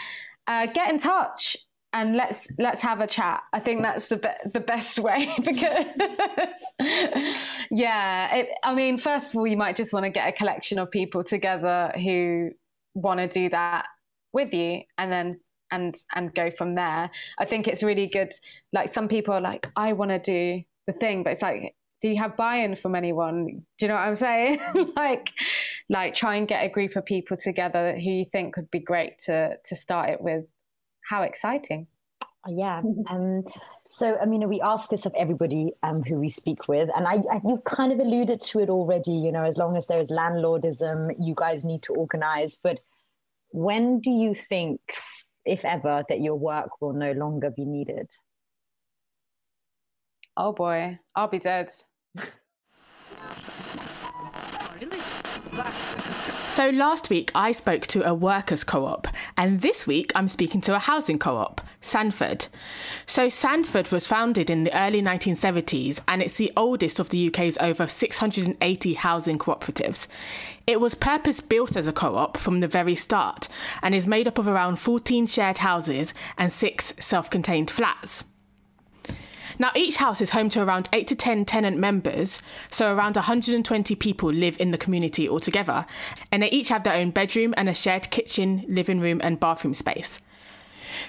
uh, get in touch and let's let's have a chat. I think that's the be- the best way because yeah, it, I mean, first of all, you might just want to get a collection of people together who want to do that with you, and then and and go from there. I think it's really good. Like some people are like, I want to do the thing, but it's like, do you have buy-in from anyone? Do you know what I'm saying? like, like try and get a group of people together who you think would be great to to start it with. How exciting! Yeah. Um, so, I mean, we ask this of everybody um, who we speak with, and I, I, you kind of alluded to it already. You know, as long as there is landlordism, you guys need to organize. But when do you think if ever, that your work will no longer be needed? Oh boy, I'll be dead. So last week I spoke to a workers' co op, and this week I'm speaking to a housing co op, Sanford. So Sanford was founded in the early 1970s, and it's the oldest of the UK's over 680 housing cooperatives. It was purpose built as a co op from the very start, and is made up of around 14 shared houses and six self contained flats. Now, each house is home to around 8 to 10 tenant members, so around 120 people live in the community altogether, and they each have their own bedroom and a shared kitchen, living room, and bathroom space.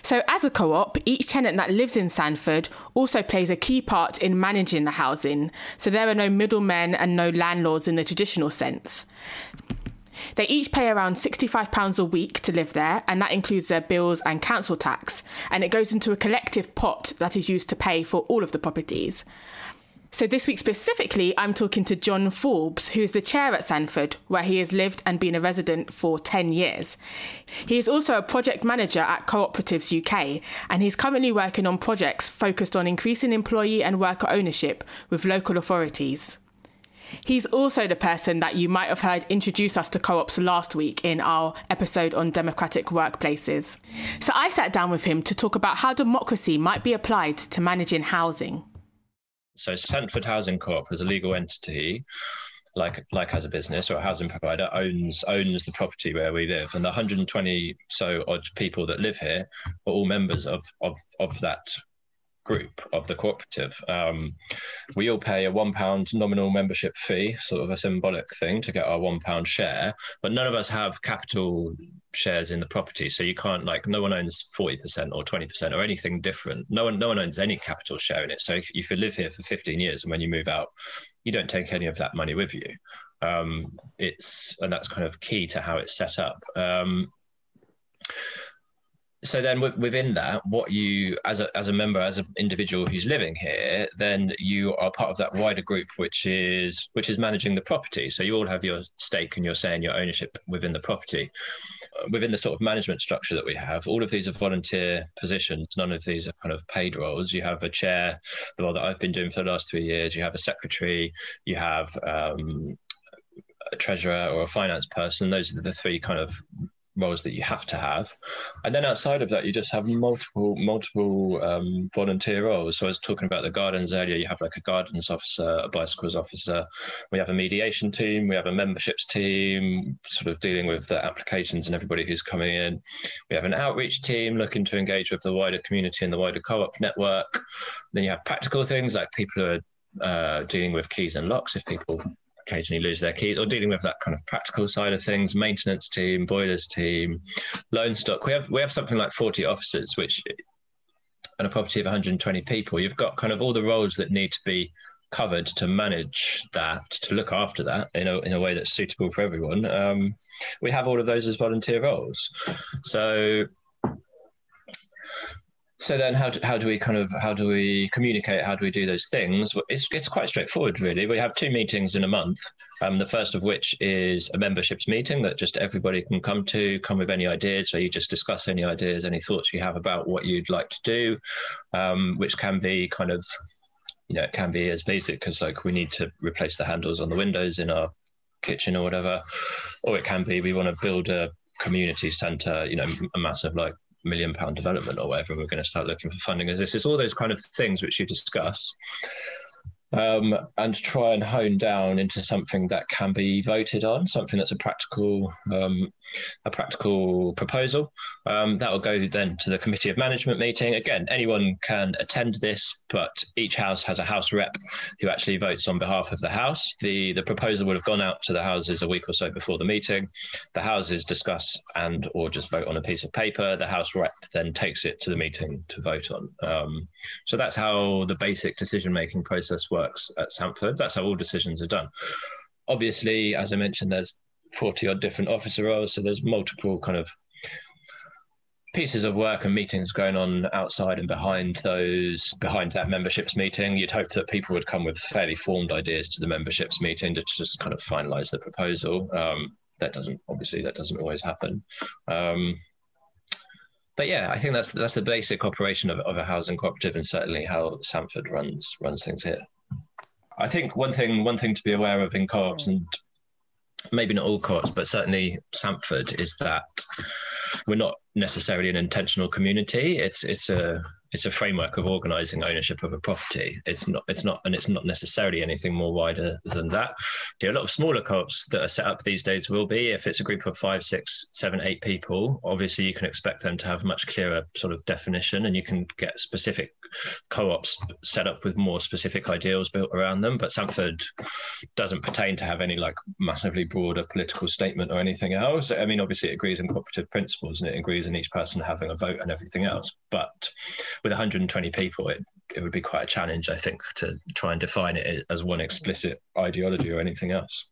So, as a co op, each tenant that lives in Sanford also plays a key part in managing the housing, so there are no middlemen and no landlords in the traditional sense. They each pay around £65 a week to live there, and that includes their bills and council tax, and it goes into a collective pot that is used to pay for all of the properties. So, this week specifically, I'm talking to John Forbes, who is the chair at Sanford, where he has lived and been a resident for 10 years. He is also a project manager at Cooperatives UK, and he's currently working on projects focused on increasing employee and worker ownership with local authorities. He's also the person that you might have heard introduce us to co ops last week in our episode on democratic workplaces. So I sat down with him to talk about how democracy might be applied to managing housing. So Sanford Housing Co-op as a legal entity, like like as a business or a housing provider, owns owns the property where we live, and the 120 so odd people that live here are all members of of of that group of the cooperative. Um, we all pay a one pound nominal membership fee, sort of a symbolic thing to get our one pound share, but none of us have capital shares in the property. So you can't like no one owns 40% or 20% or anything different. No one no one owns any capital share in it. So if, if you live here for 15 years and when you move out, you don't take any of that money with you. Um, it's and that's kind of key to how it's set up. Um, so then within that what you as a as a member as an individual who's living here then you are part of that wider group which is which is managing the property. So you all have your stake and your say and your ownership within the property. Uh, within the sort of management structure that we have all of these are volunteer positions. None of these are kind of paid roles. You have a chair the role that i've been doing for the last three years. You have a secretary. You have um, a treasurer or a finance person. Those are the three kind of roles that you have to have. And then outside of that you just have multiple multiple um, volunteer roles. So i was talking about the gardens earlier. You have like a gardens officer a bicycles officer. We have a mediation team. We have a memberships team sort of dealing with the applications and everybody who's coming in. We have an outreach team looking to engage with the wider community and the wider co-op network. Then you have practical things like people who are uh, dealing with keys and locks if people occasionally lose their keys or dealing with that kind of practical side of things maintenance team boilers team loan stock. We have we have something like 40 officers which on a property of 120 people. You've got kind of all the roles that need to be covered to manage that to look after that in a, in a way that's suitable for everyone. Um, we have all of those as volunteer roles. So so then how do, how do we kind of how do we communicate? How do we do those things? It's, it's quite straightforward really. We have two meetings in a month um, the first of which is a memberships meeting that just everybody can come to come with any ideas. So you just discuss any ideas any thoughts you have about what you'd like to do um, which can be kind of you know it can be as basic as like we need to replace the handles on the windows in our kitchen or whatever or it can be we want to build a community center you know a massive like million pound development or whatever, we're going to start looking for funding as this. It's all those kind of things which you discuss um, and try and hone down into something that can be voted on, something that's a practical, um, a practical proposal. Um, that will go then to the committee of management meeting. Again, anyone can attend this, but each house has a house rep who actually votes on behalf of the house. the The proposal would have gone out to the houses a week or so before the meeting. The houses discuss and or just vote on a piece of paper. The house rep then takes it to the meeting to vote on. Um, so that's how the basic decision making process works works at Sanford. That's how all decisions are done. Obviously, as I mentioned, there's 40 odd different officer roles, so there's multiple kind of pieces of work and meetings going on outside and behind those behind that memberships meeting you'd hope that people would come with fairly formed ideas to the memberships meeting to just kind of finalize the proposal um, that doesn't obviously that doesn't always happen um, but yeah, I think that's that's the basic operation of, of a housing cooperative, and certainly how Sanford runs runs things here. I think one thing one thing to be aware of in co-ops hmm. and maybe not all co-ops, but certainly Sanford is that we're not necessarily an intentional community. It's it's a it's a framework of organizing ownership of a property. It's not it's not and it's not necessarily anything more wider than that. a lot of smaller co-ops that are set up these days will be if it's a group of five, six, seven, eight people. Obviously, you can expect them to have much clearer sort of definition, and you can get specific co-ops set up with more specific ideals built around them. But Sanford doesn't pertain to have any like massively broader political statement or anything else. I mean, obviously, it agrees in cooperative principles and it agrees in each person having a vote and everything else, but with 120 people, it, it would be quite a challenge, I think, to try and define it as one explicit ideology or anything else.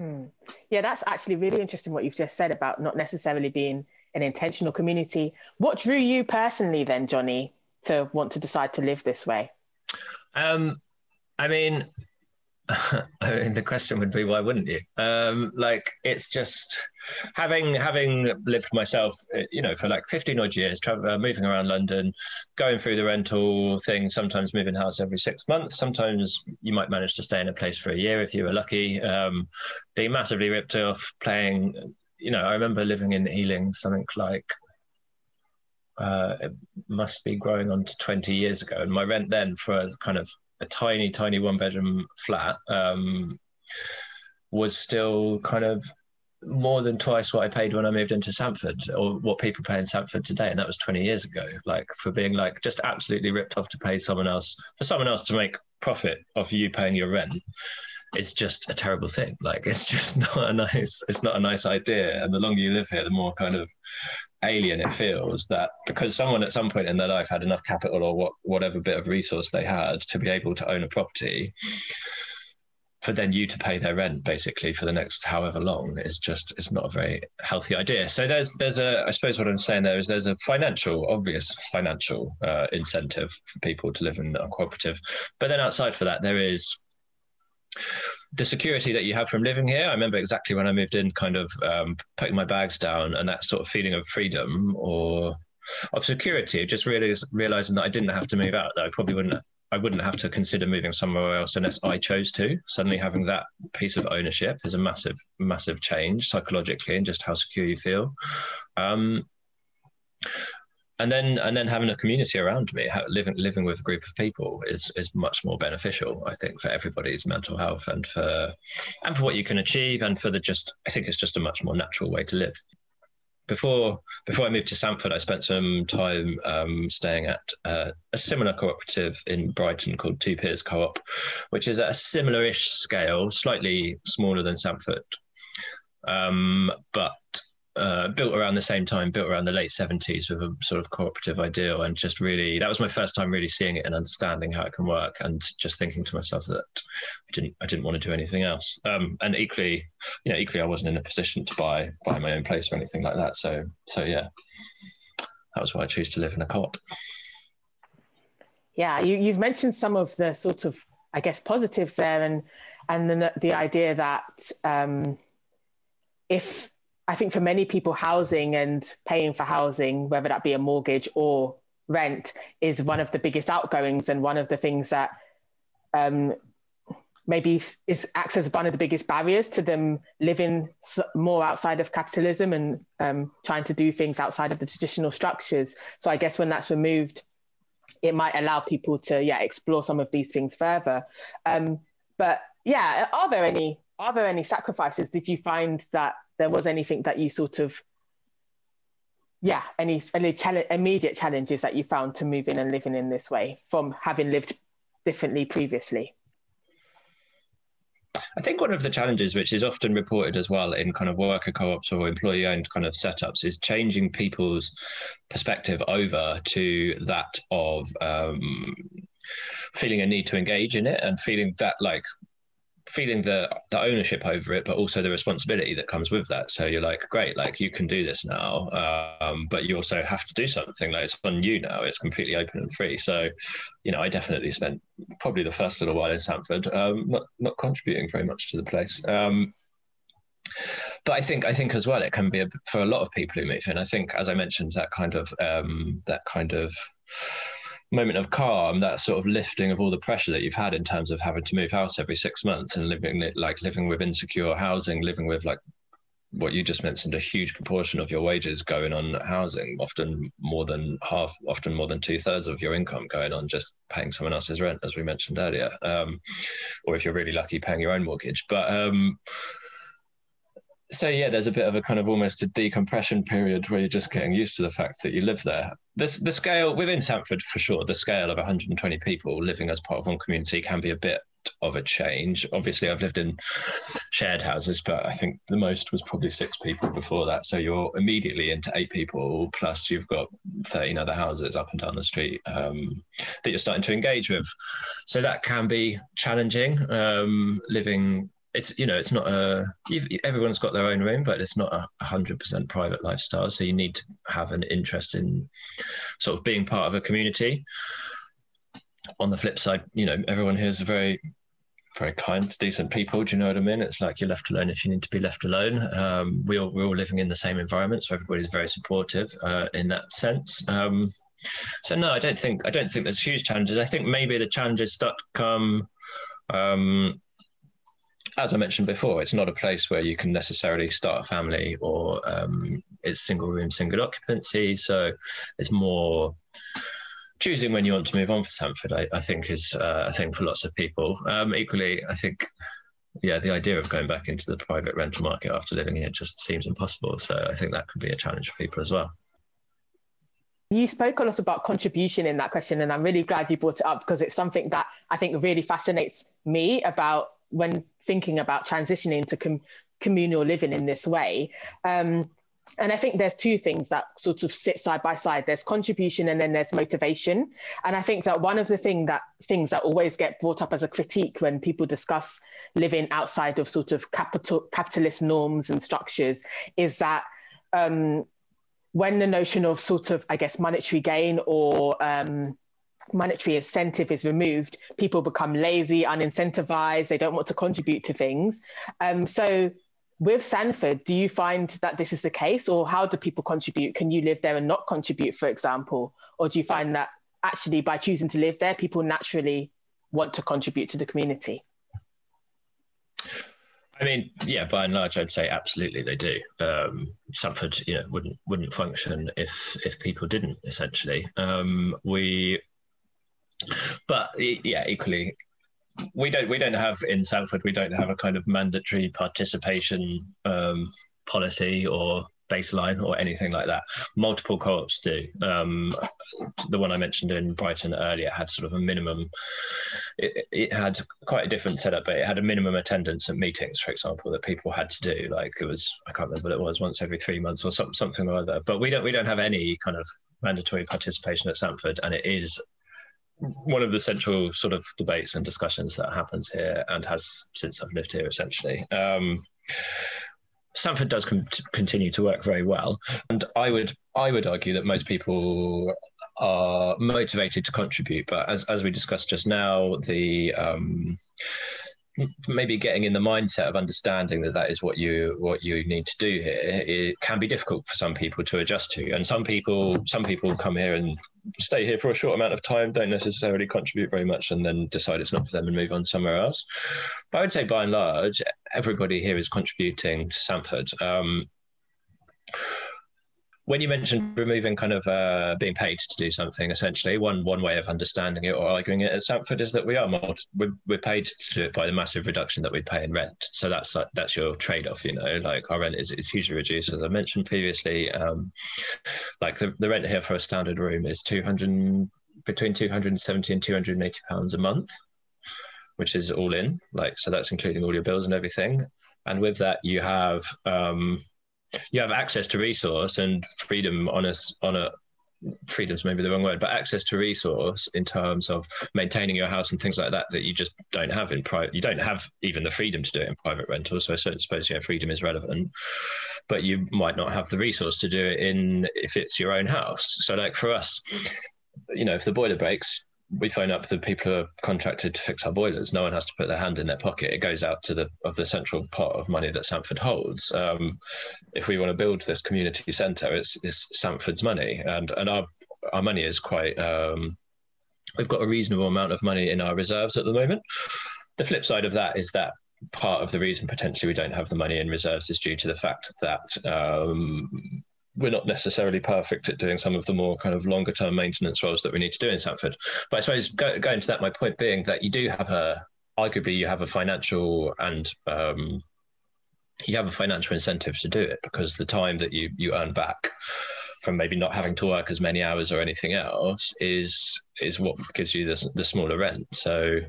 Mm. Yeah, that's actually really interesting what you've just said about not necessarily being an intentional community. What drew you personally then, Johnny, to want to decide to live this way? Um, I mean, I mean, the question would be, why wouldn't you? Um, like, it's just having having lived myself, you know, for like fifteen odd years, uh, moving around London, going through the rental thing. Sometimes moving house every six months. Sometimes you might manage to stay in a place for a year if you were lucky. Um, being massively ripped off, playing. You know, I remember living in Ealing, something like uh, it must be growing on to 20 years ago. And my rent then for a kind of a tiny, tiny one bedroom flat um, was still kind of more than twice what I paid when I moved into Sanford or what people pay in Sanford today. And that was 20 years ago, like for being like just absolutely ripped off to pay someone else, for someone else to make profit off you paying your rent. It's just a terrible thing. Like it's just not a nice, it's not a nice idea. And the longer you live here, the more kind of alien it feels that because someone at some point in their life had enough capital or what whatever bit of resource they had to be able to own a property for then you to pay their rent basically for the next however long is just it's not a very healthy idea. So there's there's a i suppose what i'm saying there is there's a financial obvious financial uh, incentive for people to live in a cooperative. But then outside for that there is the security that you have from living here. I remember exactly when I moved in, kind of um, putting my bags down and that sort of feeling of freedom or of security. Just really realizing that I didn't have to move out. That I probably wouldn't. I wouldn't have to consider moving somewhere else unless I chose to. Suddenly, having that piece of ownership is a massive, massive change psychologically and just how secure you feel. Um, and then and then having a community around me living living with a group of people is is much more beneficial i think for everybody's mental health and for and for what you can achieve and for the just i think it's just a much more natural way to live. Before before i moved to sanford i spent some time um, staying at uh, a similar cooperative in brighton called two piers co-op which is at a similar-ish scale slightly smaller than sanford um, but uh, built around the same time, built around the late 70s with a sort of cooperative ideal. And just really, that was my first time really seeing it and understanding how it can work and just thinking to myself that I didn't, I didn't want to do anything else. Um, and equally, you know, equally, I wasn't in a position to buy, buy my own place or anything like that. So, so yeah, that was why I chose to live in a co-op. Yeah, you, you've mentioned some of the sort of, I guess, positives there and, and the, the idea that um, if I think for many people, housing and paying for housing, whether that be a mortgage or rent, is one of the biggest outgoings and one of the things that um, maybe is acts as one of the biggest barriers to them living more outside of capitalism and um, trying to do things outside of the traditional structures. So I guess when that's removed, it might allow people to yeah explore some of these things further. Um, but yeah, are there any are there any sacrifices? Did you find that there was anything that you sort of yeah any any challenge, immediate challenges that you found to moving and living in this way from having lived differently previously? I think one of the challenges, which is often reported as well in kind of worker co-ops or employee-owned kind of setups, is changing people's perspective over to that of um, feeling a need to engage in it and feeling that like feeling the the ownership over it, but also the responsibility that comes with that. So you're like, great, like you can do this now, um, but you also have to do something. Like it's on you now. It's completely open and free. So, you know, I definitely spent probably the first little while in Sanford, um, not not contributing very much to the place. Um, but I think I think as well it can be a, for a lot of people who move in. I think, as I mentioned, that kind of um, that kind of moment of calm, that sort of lifting of all the pressure that you've had in terms of having to move house every six months and living like living with insecure housing, living with like what you just mentioned, a huge proportion of your wages going on housing, often more than half, often more than two thirds of your income going on just paying someone else's rent, as we mentioned earlier, um, or if you're really lucky, paying your own mortgage. But um, so yeah, there's a bit of a kind of almost a decompression period where you're just getting used to the fact that you live there. This the scale within Sanford for sure. The scale of 120 people living as part of one community can be a bit of a change. Obviously, I've lived in shared houses, but I think the most was probably six people before that. So you're immediately into eight people, plus you've got 13 other houses up and down the street um, that you're starting to engage with. So that can be challenging. Um, living it's you know it's not a everyone's got their own room but it's not a 100% private lifestyle so you need to have an interest in sort of being part of a community on the flip side, you know, everyone here is very very kind, decent people. Do you know what I mean? It's like you're left alone if you need to be left alone. Um, we all, we're all living in the same environment, so everybody's very supportive uh, in that sense. Um, so no, I don't think I don't think there's huge challenges. I think maybe the challenges start to come. Um, as I mentioned before, it's not a place where you can necessarily start a family or um, it's single room, single occupancy. So it's more choosing when you want to move on for Sanford, I, I think, is uh, a thing for lots of people. Um, equally, I think, yeah, the idea of going back into the private rental market after living here just seems impossible. So I think that could be a challenge for people as well. You spoke a lot about contribution in that question, and I'm really glad you brought it up because it's something that I think really fascinates me about when thinking about transitioning to com- communal living in this way. Um, and I think there's two things that sort of sit side by side. There's contribution and then there's motivation. And I think that one of the thing that things that always get brought up as a critique when people discuss living outside of sort of capital capitalist norms and structures is that um, when the notion of sort of I guess monetary gain or um, monetary incentive is removed, people become lazy, unincentivized, they don't want to contribute to things. Um, so with Sanford, do you find that this is the case, or how do people contribute? Can you live there and not contribute, for example? Or do you find that actually by choosing to live there, people naturally want to contribute to the community? I mean, yeah, by and large, I'd say absolutely they do. Um, Sanford, you know, wouldn't wouldn't function if if people didn't. Essentially, um, we. But yeah, equally, we don't we don't have in Sanford we don't have a kind of mandatory participation um, policy or baseline or anything like that. Multiple co-ops do. Um, the one I mentioned in Brighton earlier had sort of a minimum. It, it, had quite a different setup, but it had a minimum attendance at meetings, for example, that people had to do. Like it was, I can't remember what it was, once every three months or some, something or other. But we don't we don't have any kind of mandatory participation at Sanford, and it is one of the central sort of debates and discussions that happens here and has since I've lived here essentially. Um, Sanford does continue to work very well, and I would I would argue that most people are motivated to contribute, but as as we discussed just now, the um, maybe getting in the mindset of understanding that that is what you what you need to do here it can be difficult for some people to adjust to. And some people some people come here and stay here for a short amount of time don't necessarily contribute very much and then decide it's not for them and move on somewhere else. But i would say by and large everybody here is contributing to Sanford um, when you mentioned removing kind of uh, being paid to do something, essentially, one one way of understanding it or arguing it at Sanford is that we are more, we're, we're paid to do it by the massive reduction that we pay in rent. So that's like, that's your trade off, you know. Like our rent is, is hugely reduced, as I mentioned previously. Um, like the, the rent here for a standard room is two hundred between two hundred and seventy and two hundred and eighty pounds a month, which is all in. Like so, that's including all your bills and everything. And with that, you have um, you have access to resource and freedom on a on a freedom's maybe the wrong word, but access to resource in terms of maintaining your house and things like that that you just don't have in private. You don't have even the freedom to do it in private rental. So I suppose yeah, freedom is relevant, but you might not have the resource to do it in if it's your own house. So like for us, you know, if the boiler breaks, we phone up the people who are contracted to fix our boilers. No one has to put their hand in their pocket. It goes out to the of the central pot of money that Sanford holds. Um, if we want to build this community centre, it's, it's Sanford's money, and and our our money is quite. Um, we've got a reasonable amount of money in our reserves at the moment. The flip side of that is that part of the reason potentially we don't have the money in reserves is due to the fact that um, we're not necessarily perfect at doing some of the more kind of longer term maintenance roles that we need to do in Sanford. But I suppose go, going to that, my point being that you do have a arguably you have a financial and um, you have a financial incentive to do it because the time that you you earn back from maybe not having to work as many hours or anything else is is what gives you the, the smaller rent. So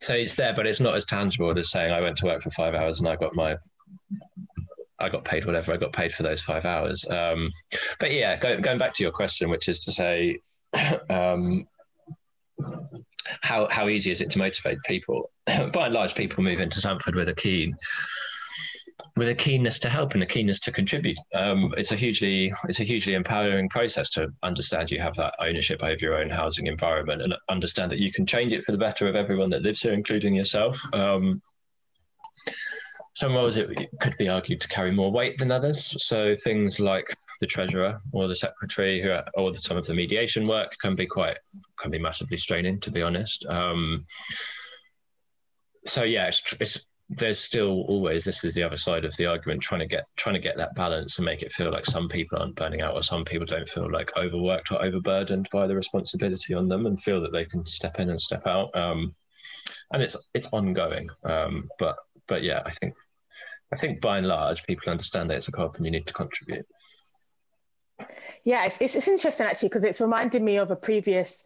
so it's there, but it's not as tangible as saying I went to work for five hours and I got my I got paid whatever I got paid for those five hours. Um, but yeah, go, going back to your question, which is to say, um, how how easy is it to motivate people? By and large, people move into Sanford with a keen with a keenness to help and a keenness to contribute. Um, it's a hugely it's a hugely empowering process to understand you have that ownership over your own housing environment and understand that you can change it for the better of everyone that lives here, including yourself. Um, some roles it could be argued to carry more weight than others. So things like the treasurer or the secretary, who or the, some of the mediation work can be quite can be massively straining, to be honest. Um, so yeah, it's, it's there's still always this is the other side of the argument trying to get trying to get that balance and make it feel like some people aren't burning out or some people don't feel like overworked or overburdened by the responsibility on them and feel that they can step in and step out um, and it's it's ongoing um, but but yeah i think i think by and large people understand that it's a and you need to contribute yeah it's, it's, interesting actually because it's reminded me of a previous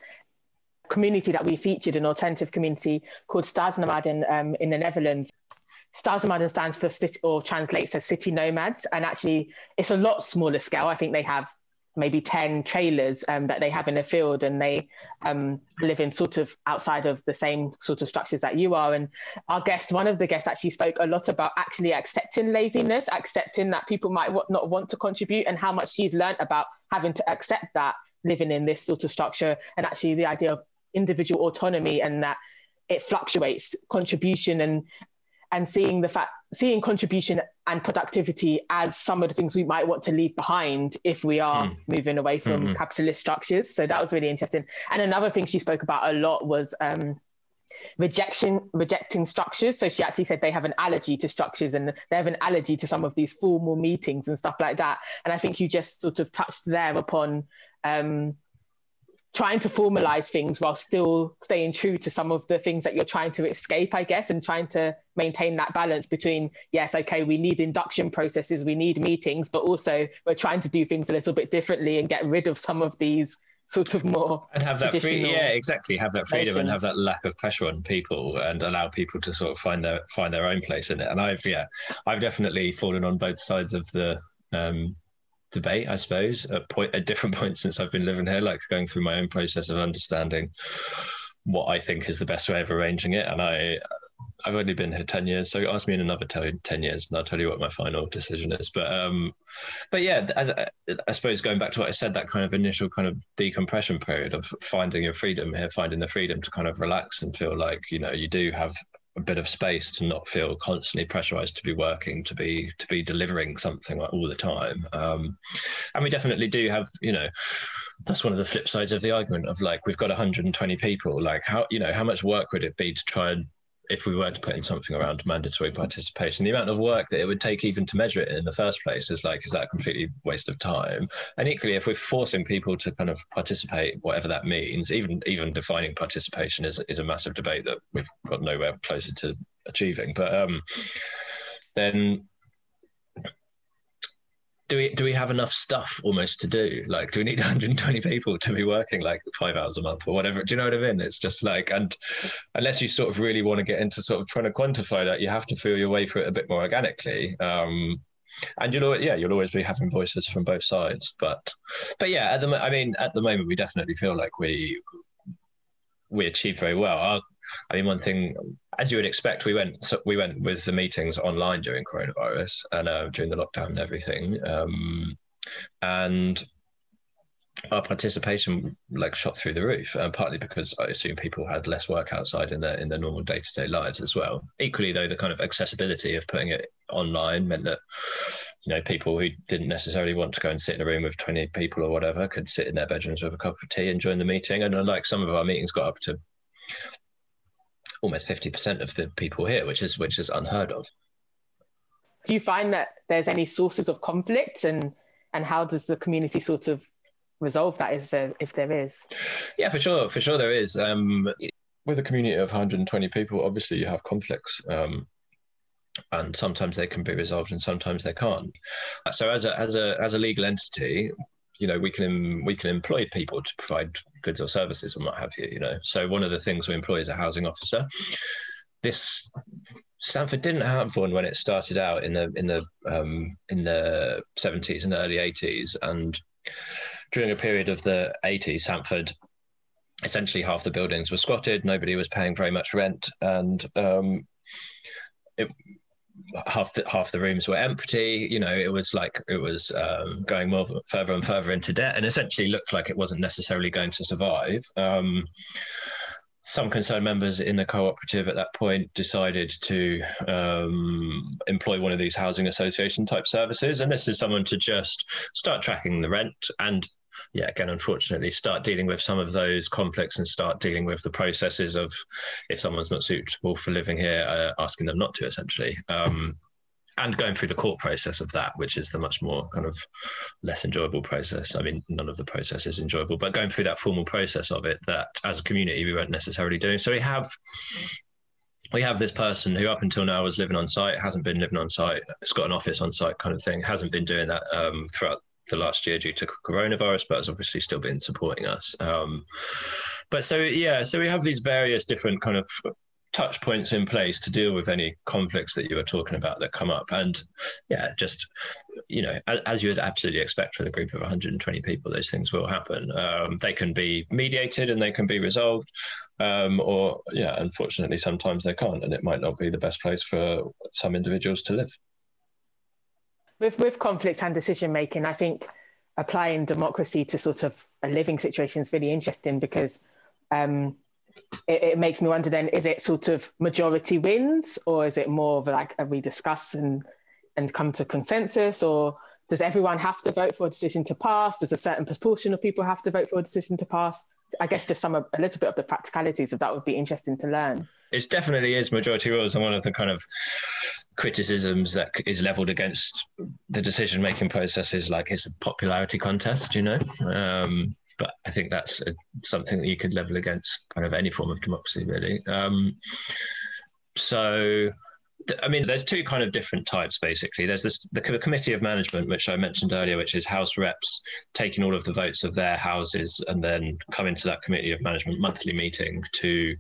community that we featured, an alternative community called Stadsnomaden um, in the Netherlands. Stadsnomaden stands for city, or translates as city nomads, and actually it's a lot smaller scale. I think they have maybe 10 trailers um, that they have in the field and they um, live in sort of outside of the same sort of structures that you are. And our guest one of the guests actually spoke a lot about actually accepting laziness accepting that people might not want to contribute and how much she's learned about having to accept that living in this sort of structure and actually the idea of individual autonomy and that it fluctuates contribution and and seeing the fact seeing contribution and productivity as some of the things we might want to leave behind if we are mm. moving away from mm-hmm. capitalist structures so that was really interesting and another thing she spoke about a lot was um, rejection rejecting structures so she actually said they have an allergy to structures and they have an allergy to some of these formal meetings and stuff like that and i think you just sort of touched there upon um, trying to formalize things while still staying true to some of the things that you're trying to escape, I guess, and trying to maintain that balance between, yes, okay, we need induction processes, we need meetings, but also we're trying to do things a little bit differently and get rid of some of these sort of more and have that free yeah exactly. Have that freedom and have that lack of pressure on people and allow people to sort of find their find their own place in it. And i've yeah i've definitely fallen on both sides of the um debate, I suppose, at point at different points since I've been living here, like going through my own process of understanding what I think is the best way of arranging it. And I I've only been here 10 years, so ask me in another 10 years and I'll tell you what my final decision is. But um, but yeah, as, I suppose going back to what I said, that kind of initial kind of decompression period of finding your freedom here, finding the freedom to kind of relax and feel like, you know, you do have a bit of space to not feel constantly pressurized to be working to be to be delivering something like all the time. Um, and we definitely do have you know that's one of the flip sides of the argument of like we've got 120 people. Like how you know how much work would it be to try and if we were to put in something around mandatory participation, the amount of work that it would take even to measure it in the first place is like, is that a completely waste of time? And equally, if we're forcing people to kind of participate, whatever that means, even even defining participation is is a massive debate that we've got nowhere closer to achieving. But um, then do we do we have enough stuff almost to do? Like, do we need 120 people to be working like five hours a month or whatever? Do you know what I mean? It's just like, and unless you sort of really want to get into sort of trying to quantify that, you have to feel your way through it a bit more organically. Um, and you'll yeah you'll always be having voices from both sides but but yeah at the i mean at the moment we definitely feel like we we achieve very well our I mean, one thing, as you would expect, we went so we went with the meetings online during coronavirus and uh, during the lockdown and everything, um, and our participation like shot through the roof, uh, partly because I assume people had less work outside in their in their normal day to day lives as well. Equally, though, the kind of accessibility of putting it online meant that you know people who didn't necessarily want to go and sit in a room with twenty people or whatever could sit in their bedrooms with a cup of tea and join the meeting. And uh, like some of our meetings got up to almost 50% of the people here, which is which is unheard of. Do you find that there's any sources of conflict and and how does the community sort of resolve that if there if there is? Yeah, for sure, for sure there is. Um, with a community of 120 people, obviously you have conflicts. Um, and sometimes they can be resolved and sometimes they can't. So as a as a as a legal entity, you know we can we can employ people to provide goods or services and what have you you know. So one of the things we employ is a housing officer. This Sanford didn't have one when it started out in the in the um, in the 70s and early 80s and during a period of the 80s Sanford essentially half the buildings were squatted. Nobody was paying very much rent. And um, it half the half the rooms were empty. You know, it was like it was um, going more further and further into debt, and essentially looked like it wasn't necessarily going to survive. Um, some concerned members in the cooperative at that point decided to um, employ one of these housing association type services, and this is someone to just start tracking the rent and yeah, again, unfortunately, start dealing with some of those conflicts and start dealing with the processes of if someone's not suitable for living here, uh, asking them not to, essentially. Um, and going through the court process of that, which is the much more kind of less enjoyable process. I mean, none of the process is enjoyable, but going through that formal process of it, that as a community we weren't necessarily doing. So we have we have this person who up until now was living on site, hasn't been living on site, it's got an office on site kind of thing, hasn't been doing that um, throughout the last year due to coronavirus, but has obviously still been supporting us. Um, but so yeah, so we have these various different kind of touch points in place to deal with any conflicts that you were talking about that come up. And yeah just you know as, as you would absolutely expect for a group of 120 people those things will happen. Um, they can be mediated and they can be resolved. Um, or yeah unfortunately sometimes they can't and it might not be the best place for some individuals to live with with conflict and decision making, I think applying democracy to sort of a living situation is really interesting because um, it, it, makes me wonder then is it sort of majority wins or is it more of like a we discuss and and come to consensus? Or does everyone have to vote for a decision to pass? Does a certain proportion of people have to vote for a decision to pass? I guess just some a little bit of the practicalities of that would be interesting to learn. It definitely is majority rules and one of the kind of criticisms that is leveled against the decision making process is like it's a popularity contest, you know. Um, but I think that's a, something that you could level against kind of any form of democracy, really. Um, so I mean, there's two kind of different types basically. There's this the committee of management, which I mentioned earlier, which is house reps taking all of the votes of their houses and then coming to that committee of management monthly meeting to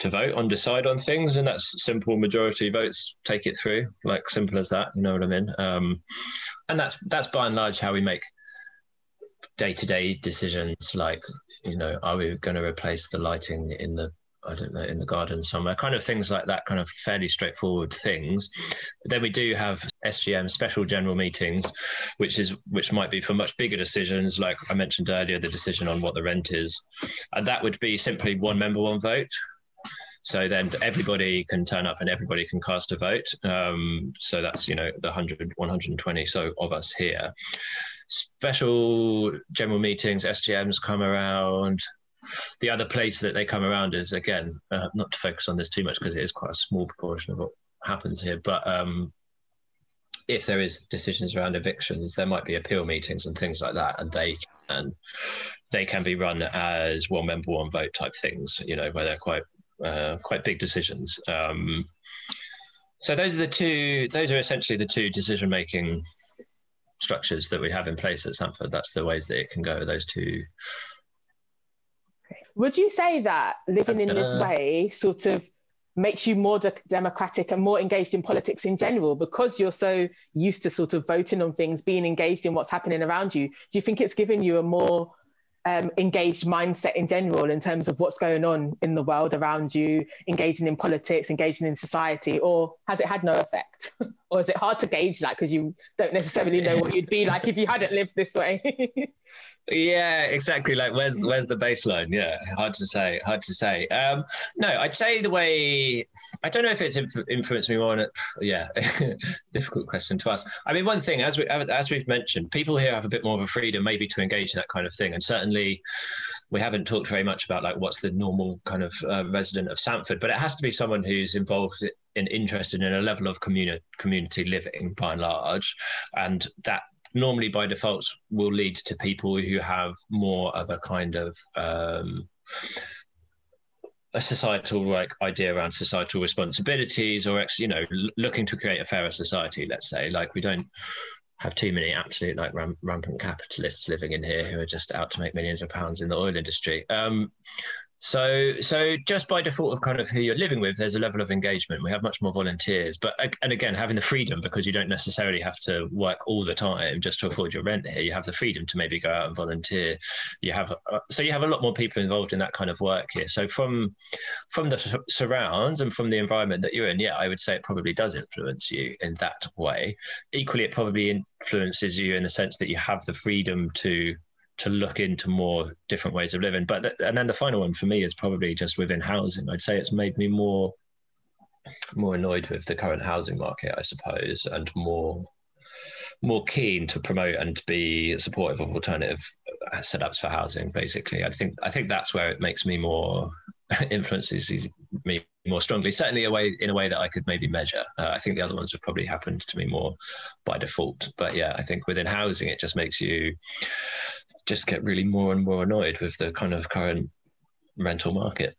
to vote on decide on things, and that's simple majority votes take it through, like simple as that. You know what I mean? Um, and that's that's by and large how we make day to day decisions, like you know, are we going to replace the lighting in the I don't know, in the garden somewhere, kind of things like that, kind of fairly straightforward things. But then we do have SGM special general meetings, which is which might be for much bigger decisions, like I mentioned earlier, the decision on what the rent is, and that would be simply one member, one vote. So then everybody can turn up and everybody can cast a vote. Um, so that's you know the 100, 120 so of us here. Special general meetings, SGMs come around the other place that they come around is again uh, not to focus on this too much because it is quite a small proportion of what happens here but um, if there is decisions around evictions there might be appeal meetings and things like that and they can they can be run as one member one vote type things you know where they're quite uh, quite big decisions. Um, so those are the two those are essentially the two decision making structures that we have in place at Sanford that's the ways that it can go those two would you say that living in this way sort of makes you more de- democratic and more engaged in politics in general because you're so used to sort of voting on things, being engaged in what's happening around you? Do you think it's given you a more um, engaged mindset in general in terms of what's going on in the world around you, engaging in politics, engaging in society, or has it had no effect? or is it hard to gauge that because you don't necessarily know what you'd be like if you hadn't lived this way? yeah, exactly. Like, where's where's the baseline? Yeah, hard to say. Hard to say. Um, no, I'd say the way I don't know if it's inf- influenced me more. On, yeah, difficult question to ask. I mean, one thing as we as we've mentioned, people here have a bit more of a freedom maybe to engage in that kind of thing, and certainly we haven't talked very much about like what's the normal kind of uh, resident of Sanford, but it has to be someone who's involved in interested in a level of community community living by and large, and that normally by default will lead to people who have more of a kind of um, a societal like idea around societal responsibilities or you know looking to create a fairer society let's say. Like we don't have too many absolute like ram- rampant capitalists living in here who are just out to make millions of pounds in the oil industry. Um, So, so just by default of kind of who you're living with, there's a level of engagement. We have much more volunteers, but and again, having the freedom because you don't necessarily have to work all the time just to afford your rent here. You have the freedom to maybe go out and volunteer. You have uh, so you have a lot more people involved in that kind of work here. So from from the surrounds and from the environment that you're in, yeah, I would say it probably does influence you in that way. Equally, it probably influences you in the sense that you have the freedom to to look into more different ways of living. But th- and then the final one for me is probably just within housing. I'd say it's made me more more annoyed with the current housing market, I suppose, and more more keen to promote and be supportive of alternative setups for housing. Basically, I think I think that's where it makes me more influences me more strongly. Certainly, a way in a way that I could maybe measure. Uh, I think the other ones have probably happened to me more by default. But yeah, I think within housing, it just makes you just get really more and more annoyed with the kind of current rental market.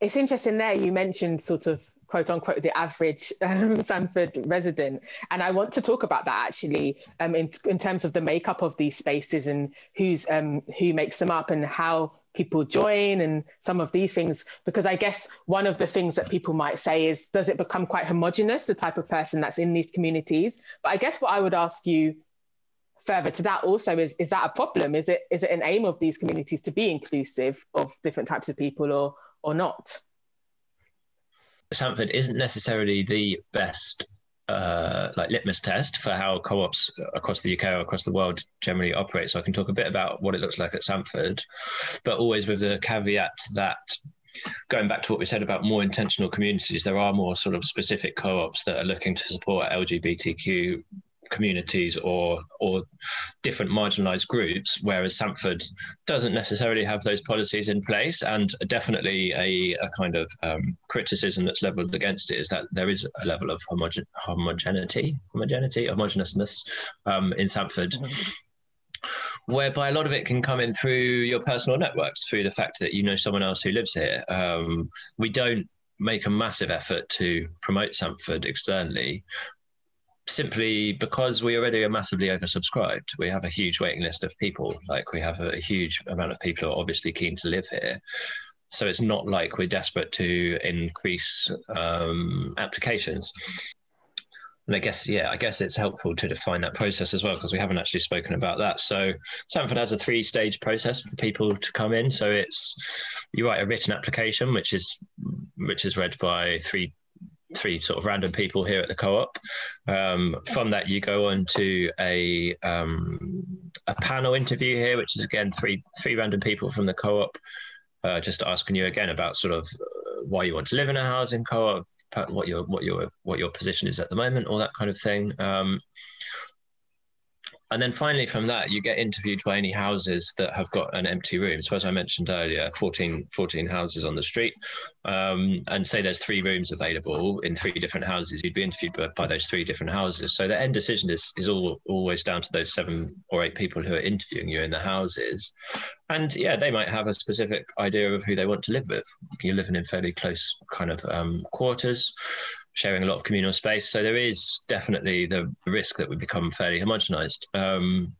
It's interesting there. You mentioned sort of quote unquote the average um, Sanford resident. And I want to talk about that actually um, in, in terms of the makeup of these spaces and who's um, who makes them up and how people join and some of these things because i guess one of the things that people might say is does it become quite homogenous the type of person that's in these communities but i guess what i would ask you further to that also is is that a problem is it is it an aim of these communities to be inclusive of different types of people or or not Sanford isn't necessarily the best uh, like litmus test for how co-ops across the UK or across the world generally operate. So I can talk a bit about what it looks like at Sanford, but always with the caveat that going back to what we said about more intentional communities, there are more sort of specific co-ops that are looking to support LGBTQ communities or or different marginalized groups whereas Sanford doesn't necessarily have those policies in place and definitely a, a kind of um, criticism that's leveled against it is that there is a level of homogen- homogeneity homogeneity homogeneousness um, in Sanford mm-hmm whereby a lot of it can come in through your personal networks, through the fact that you know someone else who lives here. Um, we don't make a massive effort to promote Sanford externally, simply because we already are massively oversubscribed. We have a huge waiting list of people. Like we have a, huge amount of people who are obviously keen to live here. So it's not like we're desperate to increase um, applications. And I guess, yeah, I guess it's helpful to define that process as well because we haven't actually spoken about that. So Sanford has a three-stage process for people to come in. So it's you write a written application, which is which is read by three three sort of random people here at the co-op. Um, from that, you go on to a um, a panel interview here, which is again three three random people from the co-op, uh, just asking you again about sort of uh, why you want to live in a housing co-op, what your what your what your position is at the moment, all that kind of thing. Um, and then finally, from that, you get interviewed by any houses that have got an empty room. So, as I mentioned earlier, 14, 14 houses on the street, um, and say there's three rooms available in three different houses, you'd be interviewed by, by, those three different houses. So, the end decision is, is all, always down to those seven or eight people who are interviewing you in the houses. And yeah, they might have a specific idea of who they want to live with. You're living in fairly close kind of um, quarters sharing a lot of communal space. So there is definitely the risk that we become fairly homogenized. Um,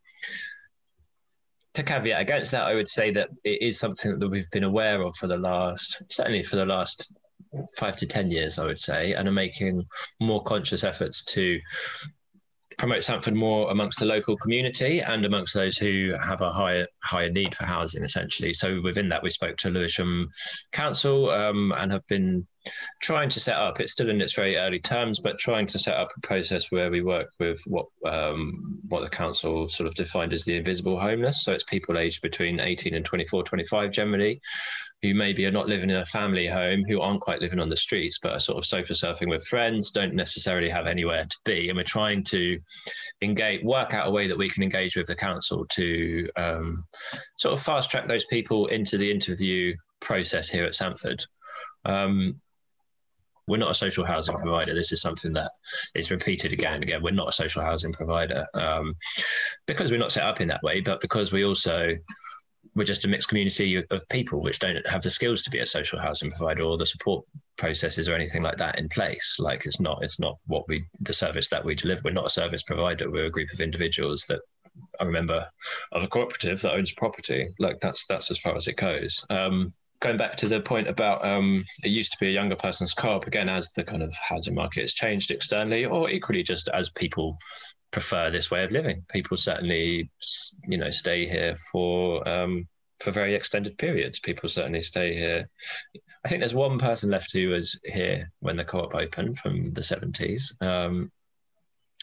to caveat against that, I would say that it is something that we've been aware of for the last, certainly for the last five to 10 years, I would say, and are making more conscious efforts to promote Sanford more amongst the local community and amongst those who have a higher higher need for housing, essentially. So within that, we spoke to Lewisham Council um, and have been trying to set up. It's still in its very early terms, but trying to set up a process where we work with what um, what the council sort of defined as the invisible homeless. So it's people aged between 18 and 24, 25 generally, who maybe are not living in a family home, who aren't quite living on the streets, but are sort of sofa surfing with friends, don't necessarily have anywhere to be. And we're trying to engage, work out a way that we can engage with the council to um, sort of fast track those people into the interview process here at Sanford. Um, we're not a social housing provider. This is something that is repeated again and again. We're not a social housing provider um, because we're not set up in that way, but because we also we're just a mixed community of people which don't have the skills to be a social housing provider or the support processes or anything like that in place like it's not it's not what we the service that we deliver we're not a service provider we're a group of individuals that i remember of a cooperative that owns property. Like that's that's as far as it goes. Um, going back to the point about um, it used to be a younger person's co-op again as the kind of housing market has changed externally or equally just as people prefer this way of living people certainly you know stay here for um, for very extended periods people certainly stay here i think there's one person left who was here when the co-op opened from the 70s um,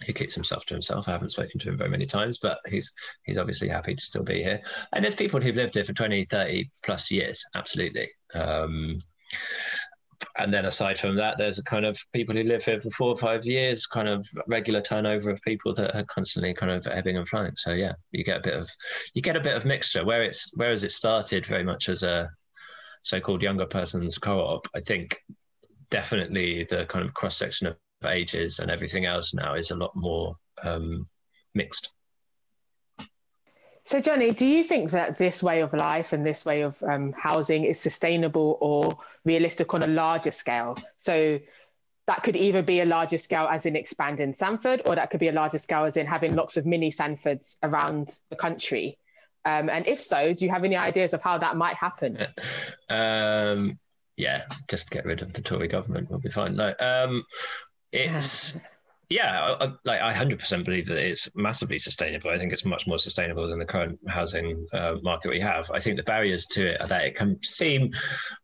he keeps himself to himself. I haven't spoken to him very many times, but he's he's obviously happy to still be here. And there's people who've lived here for 20, 30 plus years, absolutely. Um, and then aside from that, there's a kind of people who live here for four or five years, kind of regular turnover of people that are constantly kind of ebbing and flowing. So yeah, you get a bit of you get a bit of mixture. Where it's whereas it started very much as a so-called younger person's co-op, I think definitely the kind of cross section of ages and everything else now is a lot more um, mixed. So, Johnny, do you think that this way of life and this way of um, housing is sustainable or realistic on a larger scale? So, that could either be a larger scale as in expanding Sanford, or that could be a larger scale as in having lots of mini Sanfords around the country. Um, and if so, do you have any ideas of how that might happen? um, yeah, just get rid of the Tory government, we'll be fine. No, um, it's yeah, I, like I hundred percent believe that it's massively sustainable. I think it's much more sustainable than the current housing uh, market we have. I think the barriers to it are that it can seem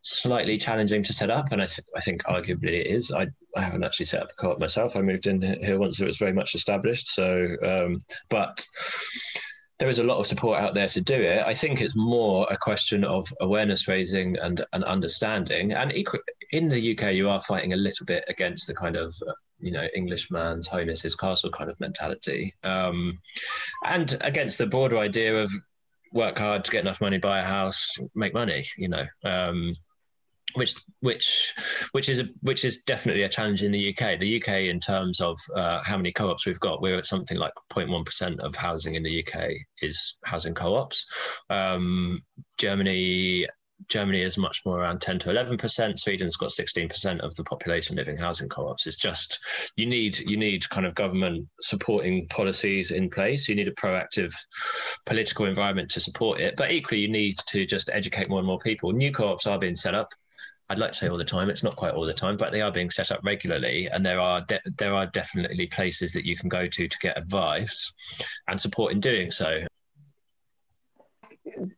slightly challenging to set up, and I, th- I think arguably it is. I, I haven't actually set up a co-op myself. I moved in here once it was very much established. So, um, but there is a lot of support out there to do it. I think it's more a question of awareness raising and, and understanding. And in the UK, you are fighting a little bit against the kind of you know Englishman's home is his castle kind of mentality, um, and against the broader idea of work hard to get enough money, buy a house, make money. You know. Um, which which which is a, which is definitely a challenge in the UK. The UK, in terms of uh, how many co-ops we've got, we're at something like 0.1 percent of housing in the UK is housing co-ops. Um, Germany Germany is much more around 10 to 11%. Sweden's got 16% of the population living housing co-ops. It's just you need you need kind of government supporting policies in place. You need a proactive political environment to support it. But equally, you need to just educate more and more people. New co-ops are being set up. I'd like to say all the time. It's not quite all the time, but they are being set up regularly, and there are de- there are definitely places that you can go to to get advice and support in doing so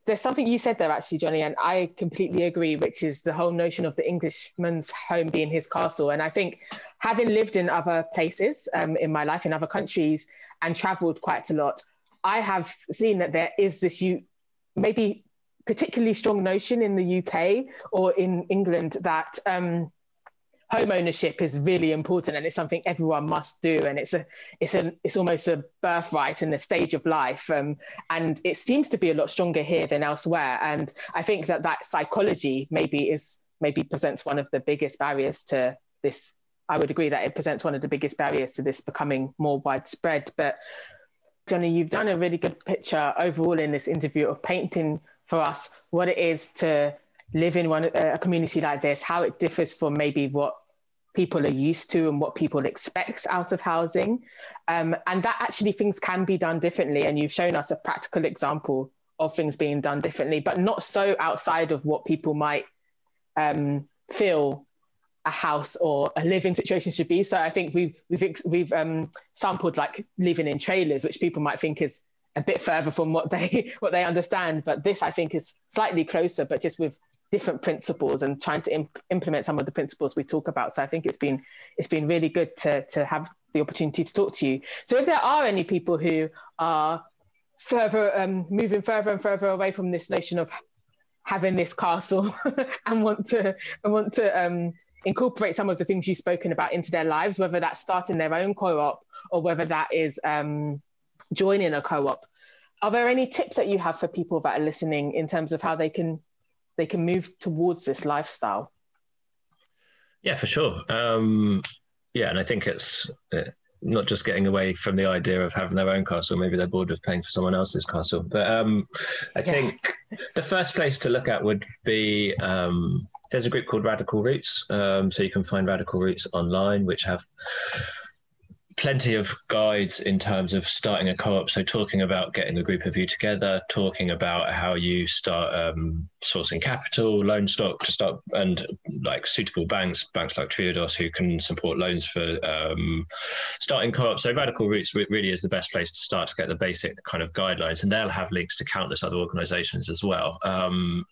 there's something you said there actually, Johnny, and I completely agree, which is the whole notion of the Englishman's home being his castle. And I think having lived in other places um, in my life, in other countries, and traveled quite a lot, I have seen that there is this you maybe particularly strong notion in the UK or in England that um, home ownership is really important and it's something everyone must do. And it's a it's a it's almost a birthright in the stage of life. Um, and it seems to be a lot stronger here than elsewhere. And i think that that psychology maybe is maybe presents one of the biggest barriers to this. I would agree that it presents one of the biggest barriers to this becoming more widespread. But johnny you've done a really good picture overall in this interview of painting for us what it is to live in one a community like this, how it differs from maybe what people are used to and what people expect out of housing, um, and that actually things can be done differently. And you've shown us a practical example of things being done differently, but not so outside of what people might um, feel a house or a living situation should be. So I think we've we've we've um, sampled like living in trailers, which people might think is a bit further from what they what they understand. But this I think is slightly closer, but just with different principles and trying to imp- implement some of the principles we talk about. So I think it's been it's been really good to to have the opportunity to talk to you. So if there are any people who are further um, moving further and further away from this notion of having this castle and want to and want to um, incorporate some of the things you've spoken about into their lives, whether that's starting their own co-op or whether that is um, joining a co-op. Are there any tips that you have for people that are listening in terms of how they can they can move towards this lifestyle. Yeah, for sure. Um, yeah, and I think it's uh, not just getting away from the idea of having their own castle. Maybe they're bored of paying for someone else's castle. But um, I yeah. think the first place to look at would be um, there's a group called Radical Routes. Um, so you can find Radical Routes online, which have plenty of guides in terms of starting a co-op. So talking about getting a group of you together, talking about how you start um, sourcing capital, loan stock to start, and like suitable banks, banks like Triodos who can support loans for um, starting co-ops. So Radical Routes really is the best place to start to get the basic kind of guidelines, and they'll have links to countless other organisations as well. Um,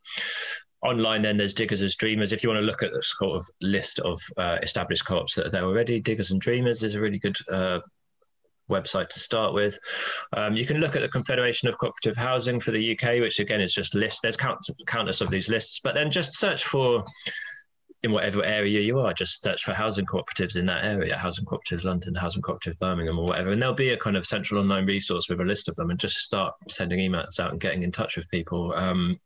online then there's diggers and dreamers. If you want to look at the sort of list of uh, established co-ops that are there already diggers and dreamers is a really good uh, website to start with. Um, you can look at the confederation of cooperative housing for the uk which again is just lists. There's count, countless of these lists but then just search for in whatever area you are just search for housing cooperatives in that area housing cooperatives london housing cooperative birmingham or whatever and there'll be a kind of central online resource with a list of them and just start sending emails out and getting in touch with people. Um,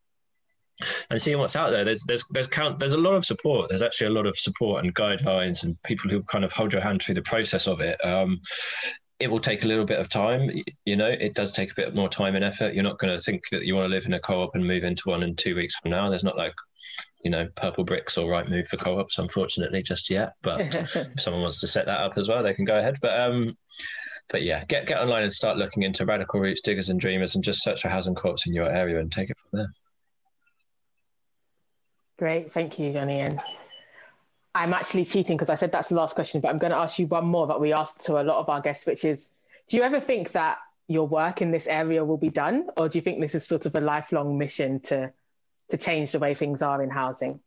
and seeing what's out there. There's there's there's count there's a lot of support. There's actually a lot of support and guidelines and people who kind of hold your hand through the process of it. Um, it will take a little bit of time. You know, it does take a bit more time and effort. You're not going to think that you want to live in a co-op and move into one in two weeks from now. There's not like, you know, Purplebricks or Rightmove for co-ops, unfortunately, just yet. But if someone wants to set that up as well, they can go ahead. But um, but yeah, get get online and start looking into radical routes, diggers and dreamers, and just search for housing co-ops in your area and take it from there. Great, thank you, Johnny. And I'm actually cheating because I said that's the last question, but I'm going to ask you one more that we asked to a lot of our guests, which is Do you ever think that your work in this area will be done? Or do you think this is sort of a lifelong mission to, to change the way things are in housing?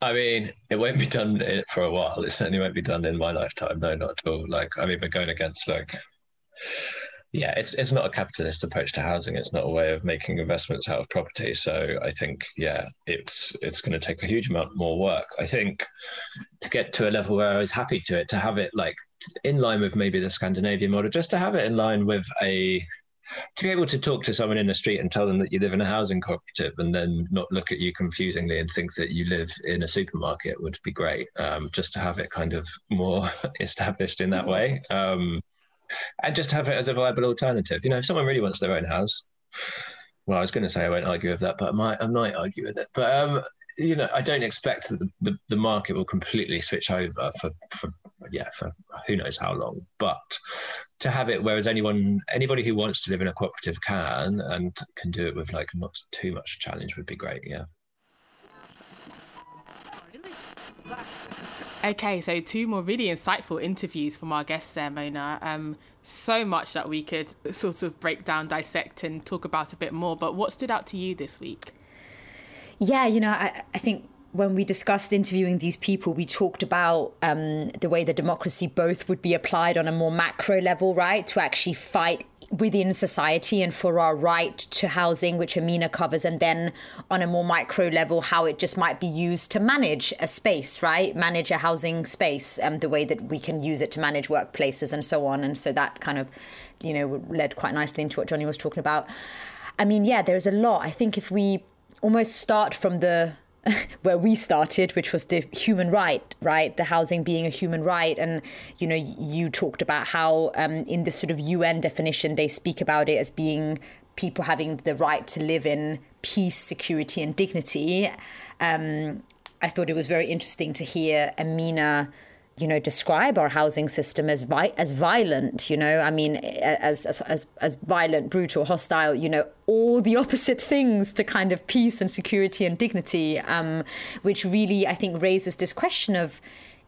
I mean, it won't be done for a while. It certainly won't be done in my lifetime. No, not at all. Like, I'm even going against like yeah, it's it's not a capitalist approach to housing. It's not a way of making investments out of property. So I think yeah, it's it's going to take a huge amount more work. I think to get to a level where I was happy to it, to have it like in line with maybe the Scandinavian model, just to have it in line with a to be able to talk to someone in the street and tell them that you live in a housing cooperative and then not look at you confusingly and think that you live in a supermarket would be great. Um, just to have it kind of more established in that way. Um, and just have it as a viable alternative. You know, if someone really wants their own house, well, I was going to say I won't argue with that, but I might, I might argue with it. But um, you know, I don't expect that the, the, the, market will completely switch over for, for yeah for who knows how long. But to have it, whereas anyone anybody who wants to live in a cooperative can and can do it with like not too much challenge would be great. Yeah. Okay, so two more really insightful interviews from our guests there, Mona. Um, so much that we could sort of break down, dissect, and talk about a bit more. But what stood out to you this week? Yeah, you know, I, I think when we discussed interviewing these people, we talked about um, the way the democracy both would be applied on a more macro level, right? To actually fight within society and for our right to housing, which Amina covers, and then on a more micro level, how it just might be used to manage a space, right? Manage a housing space, and um, the way that we can use it to manage workplaces and so on. And so that kind of, you know, led quite nicely into what Johnny was talking about. I mean, yeah, there's a lot. I think if we almost start from the where we started, which was the human right, right? The housing being a human right. And, you know, you talked about how um, in the sort of UN definition, they speak about it as being people having the right to live in peace, security, and dignity. Um, I thought it was very interesting to hear Amina you know describe our housing system as vi- as violent you know? I mean as, as as as violent brutal hostile you know all the opposite things to kind of peace and security and dignity um, which really i think raises this question of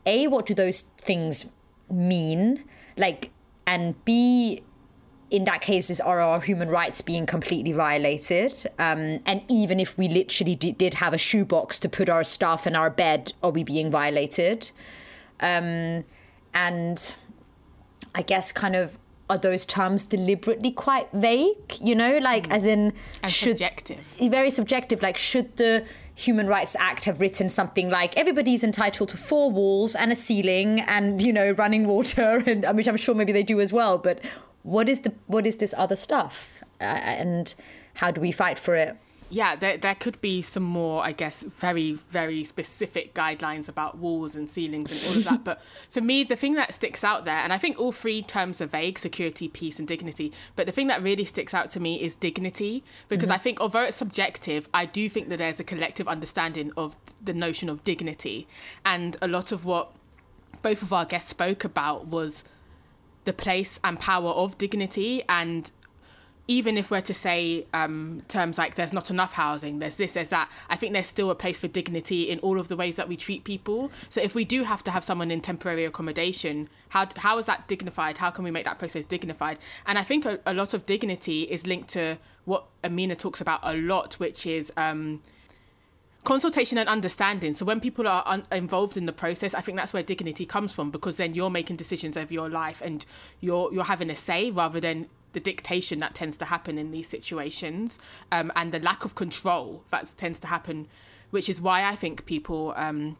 a what do those things mean? Like and b in that case is are our human rights being completely violated? Um, and even if we literally d- did have a shoebox to put our stuff in our bed are we being violated um, and I guess kind of are those terms deliberately quite vague? You know, like mm. as in and should subjective, very subjective. Like should the Human Rights Act have written something like everybody's entitled to four walls and a ceiling and you know running water, and which I'm sure maybe they do as well. But what is the what is this other stuff, uh, and how do we fight for it? Yeah, there, there could be some more, I guess, very, very specific guidelines about walls and ceilings and all of that. but for me, the thing that sticks out there, and I think all three terms are vague security, peace, and dignity. But the thing that really sticks out to me is dignity, because mm-hmm. I think, although it's subjective, I do think that there's a collective understanding of the notion of dignity. And a lot of what both of our guests spoke about was the place and power of dignity and even if we're to say um, terms like there's not enough housing, there's this, there's that, I think there's still a place for dignity in all of the ways that we treat people. So if we do have to have someone in temporary accommodation, how, how is that dignified? How can we make that process dignified? And I think a, a lot of dignity is linked to what Amina talks about a lot, which is. Um, consultation and understanding. So when people are un- involved in the process, I think that's where dignity comes from because then you're making decisions over your life and you're you're having a say rather than the dictation that tends to happen in these situations um, and the lack of control that tends to happen, which is why I think people. Um,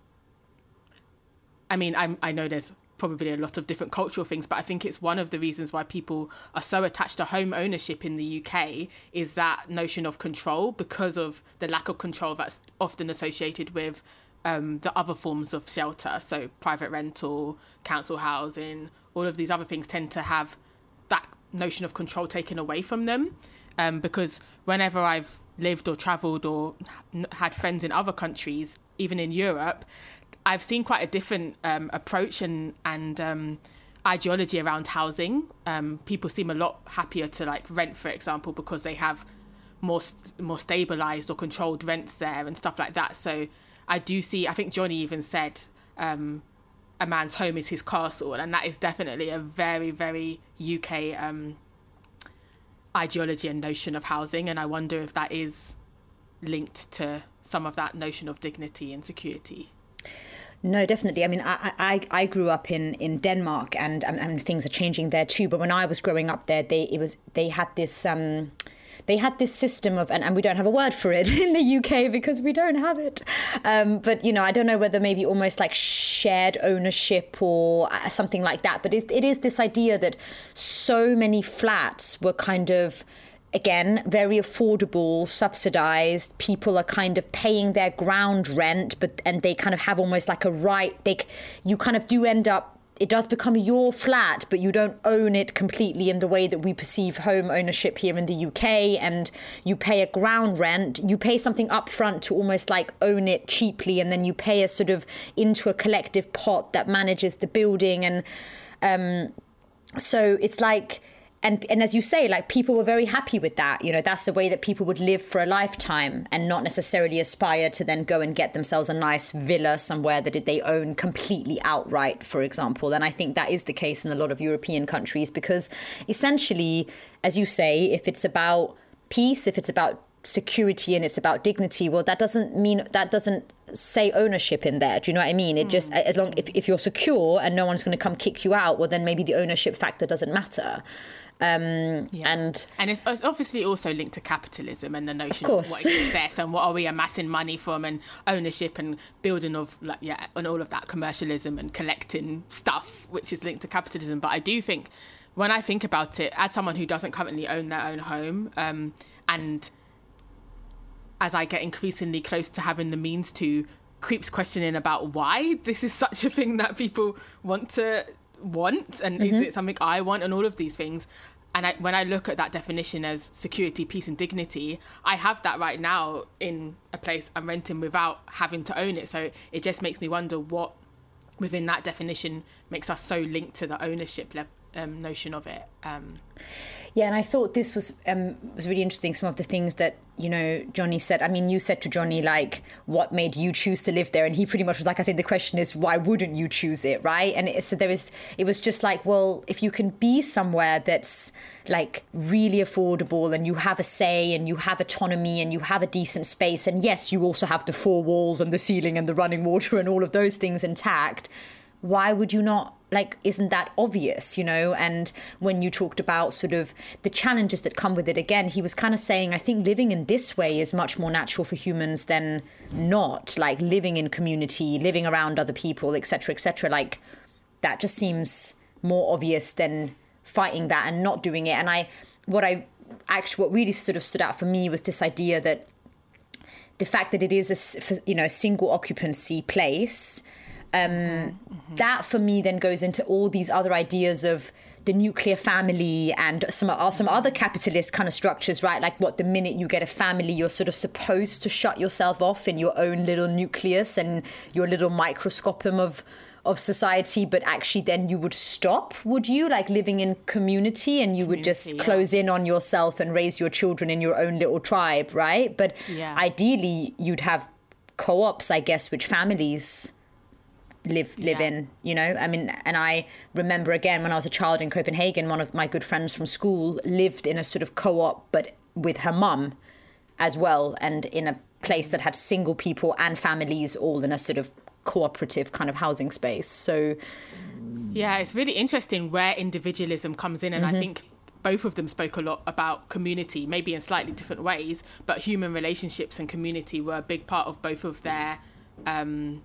I mean, I'm, I know there's probably a lot of different cultural things, but I think it's one of the reasons why people are so attached to home ownership in the UK is that notion of control because of the lack of control that's often associated with um, the other forms of shelter. So private rental, council housing, all of these other things tend to have notion of control taken away from them. Um, because whenever I've lived or traveled or had friends in other countries, even in Europe, I've seen quite a different um, approach and and um, ideology around housing. Um, people seem a lot happier to like rent, for example, because they have more more stabilized or controlled rents there and stuff like that. So I do see. I think Johnny even said um, a man's home is his castle, and that is definitely a very, very UK um, ideology and notion of housing. And I wonder if that is linked to some of that notion of dignity and security. No, definitely. I mean, I I, I grew up in, in Denmark, and, and, and things are changing there too. But when I was growing up there, they it was they had this um, they had this system of, and, and we don't have a word for it in the UK because we don't have it. Um, but, you know, I don't know whether maybe almost like shared ownership or uh, something like that. But it, it is this idea that so many flats were kind of again very affordable subsidized people are kind of paying their ground rent but and they kind of have almost like a right they you kind of do end up it does become your flat, but you don't own it completely in the way that we perceive home ownership here in the UK. And you pay a ground rent, you pay something upfront to almost like own it cheaply, and then you pay a sort of into a collective pot that manages the building. And um, so it's like and and as you say like people were very happy with that. You know that's the way that people would live for a lifetime and not necessarily aspire to then go and get themselves a nice villa somewhere that they own completely outright for example. And i think that is the case in a lot of european countries because essentially as you say if it's about peace if it's about security and it's about dignity well that doesn't mean that doesn't say ownership in there. Do you know what i mean? It hmm. just as long if, if you're secure and no one's going to come kick you out well then maybe the ownership factor doesn't matter um, yeah. And and it's, it's, obviously also linked to capitalism and the notion of, of what is success and what are we amassing money from and ownership and building of like yeah and all of that commercialism and collecting stuff which is linked to capitalism. But I do think when I think about it as someone who doesn't currently own their own home um, and as I get increasingly close to having the means to creeps questioning about why this is such a thing that people want to want and mm-hmm. is it something I want and all of these things. And I, when I look at that definition as security, peace, and dignity, I have that right now in a place I'm renting without having to own it. So it just makes me wonder what within that definition makes us so linked to the ownership le- um, notion of it. Um, yeah, and I thought this was um, was really interesting. Some of the things that you know Johnny said. I mean, you said to Johnny like, "What made you choose to live there?" And he pretty much was like, "I think the question is why wouldn't you choose it, right?" And it, so there was, it was just like, well, if you can be somewhere that's like really affordable and you have a say and you have autonomy and you have a decent space, and yes, you also have the four walls and the ceiling and the running water and all of those things intact. Why would you not like isn't that obvious you know? And when you talked about sort of the challenges that come with it again he was kind of saying i think living in this way is much more natural for humans than not like living in community living around other people etc etc like that just seems more obvious than fighting that and not doing it. And i what i actually what really sort of stood out for me was this idea that the fact that it is a you know a single occupancy place um, mm-hmm. That for me then goes into all these other ideas of the nuclear family and some some other capitalist kind of structures, right? Like what the minute you get a family, you're sort of supposed to shut yourself off in your own little nucleus and your little microscopum of of society, but actually then you would stop, would you? Like living in community and you would just yeah. close in on yourself and raise your children in your own little tribe, right? But Yeah. ideally, you'd have co ops, I guess, which families live live Yeah. in you know i mean and i remember again when i was a child in copenhagen one of my good friends from school lived in a sort of co-op but with her mum as well and in a place that had single people and families all in a sort of cooperative kind of housing space so Yeah, it's really interesting where individualism comes in, and I think both of them spoke a lot about community, maybe in slightly different ways, but human relationships and community were a big part of both of their. Um,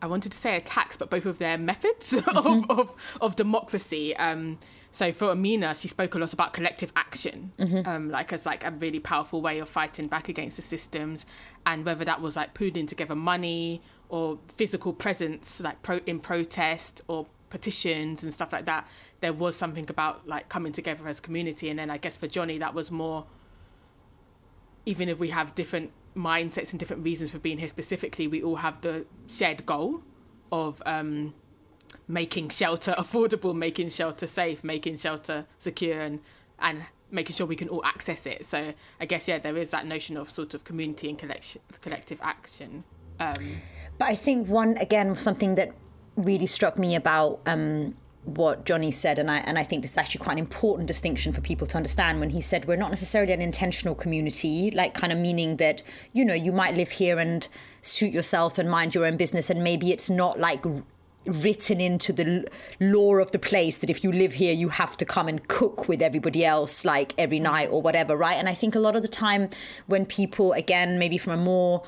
I wanted to say attacks, but both of their methods of, of, of democracy. Um, so for Amina, she spoke a lot about collective action, um, like as like a really powerful way of fighting back against the systems, and whether that was like pooling together money or physical presence, like pro- in protest or petitions and stuff like that. There was something about like coming together as community, and then I guess for Johnny, that was more even if we have different mindsets and different reasons for being here specifically, we all have the shared goal of um, making shelter affordable, making shelter safe, making shelter secure, and and making sure we can all access it. So I guess yeah, there is that notion of sort of community and collection, collective action. Um, But I think one again something that really struck me about um, what Johnny said, and I and I think this is actually quite an important distinction for people to understand when he said we're not necessarily an intentional community, like kind of meaning that you know you might live here and suit yourself and mind your own business, and maybe it's not like written into the law of the place that if you live here you have to come and cook with everybody else like every night or whatever right? And i think a lot of the time when people again maybe from a more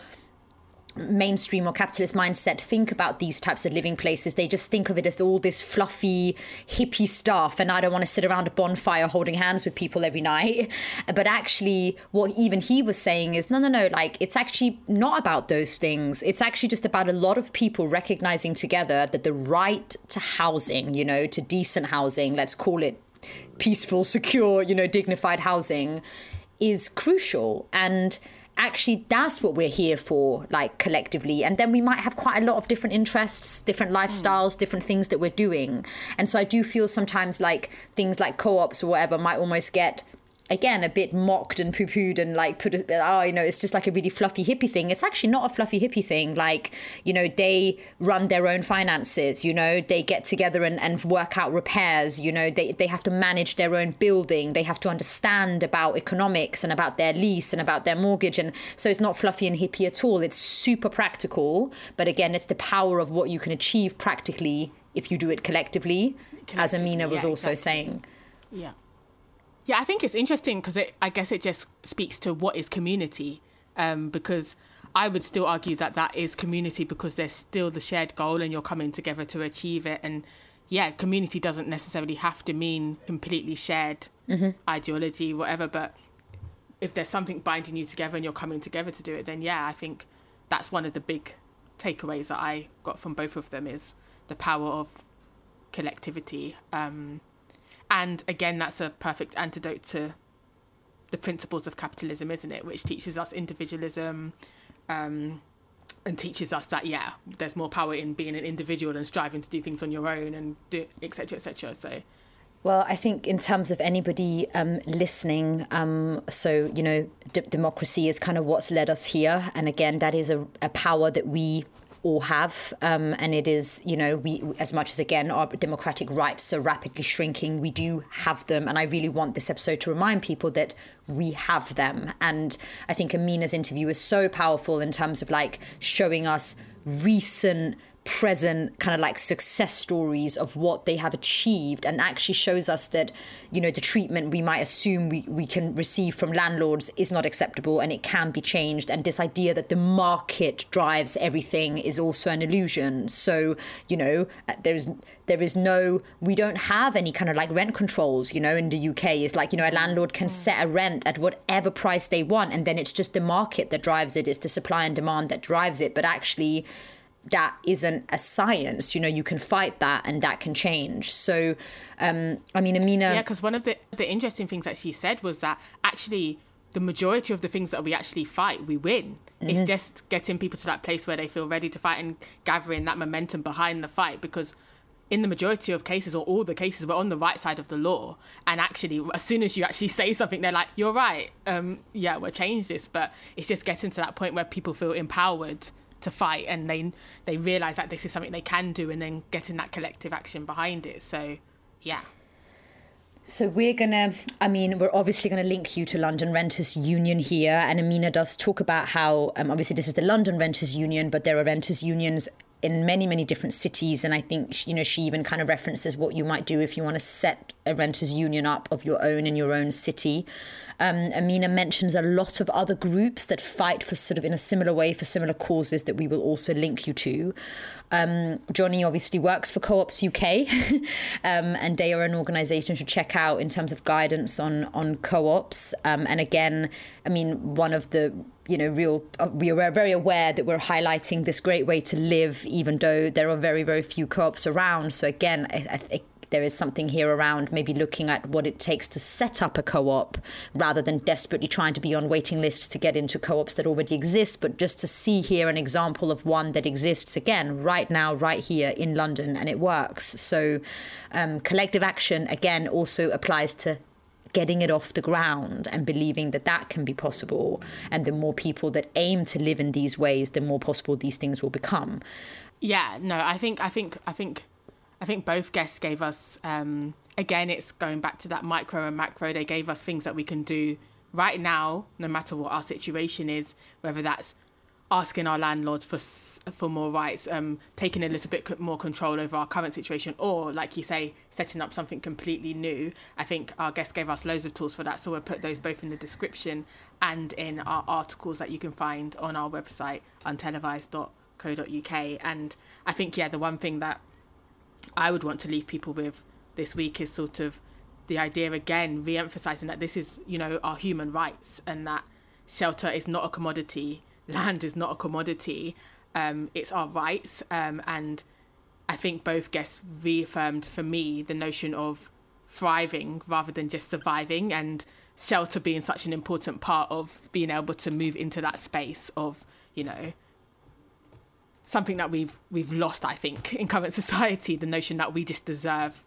mainstream or capitalist mindset think about these types of living places. They just think of it as all this fluffy hippie stuff and i don't want to sit around a bonfire holding hands with people every night. But actually what even he was saying is no no no like it's actually not about those things. It's actually just about a lot of people recognizing together that the right to housing you know to decent housing let's call it peaceful secure you know dignified housing is crucial. And actually that's what we're here for like collectively. And then we might have quite a lot of different interests different lifestyles different things that we're doing. And so i do feel sometimes like things like co-ops or whatever might almost get again a bit mocked and poo-pooed and like put a, oh you know it's just like a really fluffy hippie thing. It's actually not a fluffy hippie thing. Like you know they run their own finances you know? They get together and, and work out repairs you know? They, they have to manage their own building. They have to understand about economics and about their lease and about their mortgage. And so it's not fluffy and hippie at all. It's super practical. But again it's the power of what you can achieve practically if you do it collectively, as Amina was yeah, also exactly. saying. Yeah. Yeah, I think it's interesting because it, I guess it just speaks to what is community. Um, because I would still argue that that is community because there's still the shared goal and you're coming together to achieve it. And yeah, community doesn't necessarily have to mean completely shared ideology, whatever. But if there's something binding you together and you're coming together to do it, then yeah, I think that's one of the big takeaways that I got from both of them is the power of collectivity. Um, and again, that's a perfect antidote to the principles of capitalism, isn't it? Which teaches us individualism um, and teaches us that, yeah, there's more power in being an individual and striving to do things on your own and do et cetera, et cetera. So, Well, I think in terms of anybody um, listening, um, so you know, d- democracy is kind of what's led us here, and again, that is a, a power that we all have, um, and it is, you know, we as much as again our democratic rights are rapidly shrinking, we do have them, and I really want this episode to remind people that we have them, and I think Amina's interview is so powerful in terms of like showing us recent present kind of like success stories of what they have achieved and actually shows us that you know the treatment we might assume we, we can receive from landlords is not acceptable and it can be changed. And this idea that the market drives everything is also an illusion. So you know uh, there's there is no we don't have any kind of like rent controls you know in the UK it's like you know a landlord can set a rent at whatever price they want and then it's just the market that drives it. It's the supply and demand that drives it. But actually that isn't a science you know you can fight that and that can change so um i mean amina yeah, because one of the, the interesting things that she said was that actually the majority of the things that we actually fight, we win. Mm-hmm. It's just getting people to that place where they feel ready to fight and gathering that momentum behind the fight because in the majority of cases or all the cases we're on the right side of the law and actually as soon as you actually say something they're like you're right um, yeah we'll change this but it's just getting to that point where people feel empowered to fight and they they realize that this is something they can do and then getting that collective action behind it. So yeah. So we're gonna, I mean, we're obviously gonna link you to London Renters Union here, and Amina does talk about how, um, obviously, this is the London Renters Union, but there are renters unions in many many different cities and i think you know she even kind of references what you might do if you want to set a renters union up of your own in your own city. Um, amina mentions a lot of other groups that fight for sort of in a similar way for similar causes that we will also link you to um, Johnny obviously works for Co-ops UK, um, and they are an organisation to check out in terms of guidance on on co-ops. Um, and again, I mean, one of the you know, real, uh, we are very aware that we're highlighting this great way to live, even though there are very, very few co-ops around. So again, I, I there is something here around maybe looking at what it takes to set up a co-op rather than desperately trying to be on waiting lists to get into co-ops that already exist but just to see here an example of one that exists again right now right here in london and it works so um, collective action again also applies to getting it off the ground and believing that that can be possible. And the more people that aim to live in these ways, the more possible these things will become. Yeah, no, I think, I think, I think, I think both guests gave us. Um, again, it's going back to that micro and macro. They gave us things that we can do right now, no matter what our situation is, whether that's asking our landlords for for more rights, um, taking a little bit more control over our current situation, or like you say, setting up something completely new. I think our guest gave us loads of tools for that, so we'll put those both in the description and in our articles that you can find on our website untelevised.co.uk. And I think yeah, the one thing that I would want to leave people with this week is sort of the idea again, re-emphasizing that this is you know our human rights and that shelter is not a commodity land is not a commodity. Um, it's our rights. Um, and I think both guests reaffirmed for me the notion of thriving rather than just surviving and shelter being such an important part of being able to move into that space of, you know, something that we've we've lost, I think, in current society, the notion that we just deserve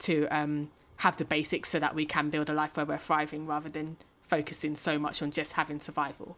to um, have the basics so that we can build a life where we're thriving rather than focusing so much on just having survival.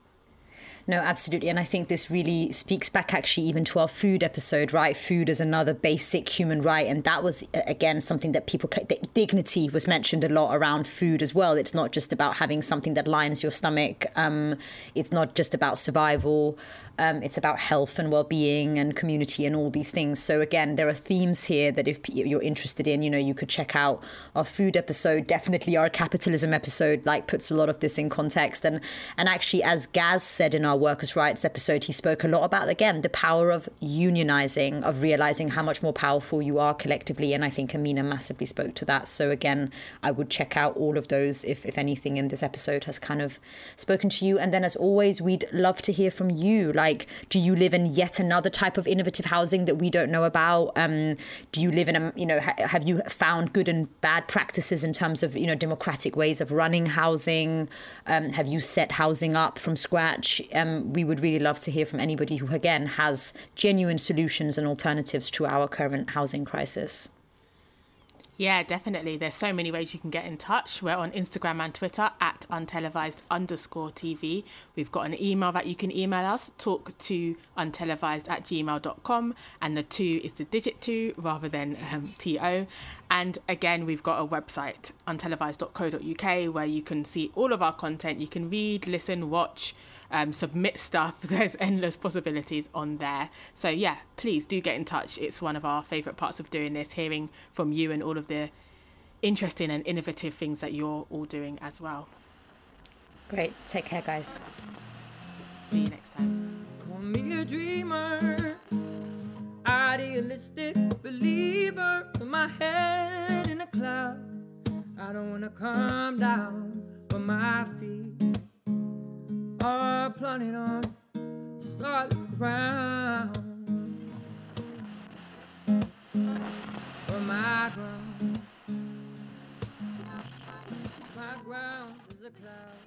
No, absolutely. And I think this really speaks back actually even to our food episode, right? Food is another basic human right. And that was, again, something that people, dignity was mentioned a lot around food as well. It's not just about having something that lines your stomach, um, it's not just about survival. Um, it's about health and well-being and community and all these things. So again, there are themes here that if you're interested in, you know, you could check out our food episode. Definitely our capitalism episode, like puts a lot of this in context. And and actually, as Gaz said in our workers' rights episode, he spoke a lot about again the power of unionizing, of realizing how much more powerful you are collectively. And I think Amina massively spoke to that. So again, I would check out all of those if if anything in this episode has kind of spoken to you. And then as always, we'd love to hear from you. Like like do you live in yet another type of innovative housing that we don't know about um, do you live in a you know ha- have you found good and bad practices in terms of you know democratic ways of running housing um, have you set housing up from scratch um, we would really love to hear from anybody who again has genuine solutions and alternatives to our current housing crisis yeah, definitely. There's so many ways you can get in touch. We're on Instagram and Twitter at untelevised underscore TV. We've got an email that you can email us, talk to untelevised at gmail.com. And the two is the digit two rather than um, TO. And again, we've got a website, untelevised.co.uk, where you can see all of our content. You can read, listen, watch um, submit stuff. There's endless possibilities on there. So, yeah, please do get in touch. It's one of our favourite parts of doing this, hearing from you and all of the interesting and innovative things that you're all doing as well. Great. Take care, guys. See you next time. Call me a dreamer, idealistic believer, with my head in a cloud. I don't wanna come down from my feet are planning on solid ground. For my ground, my ground is a cloud.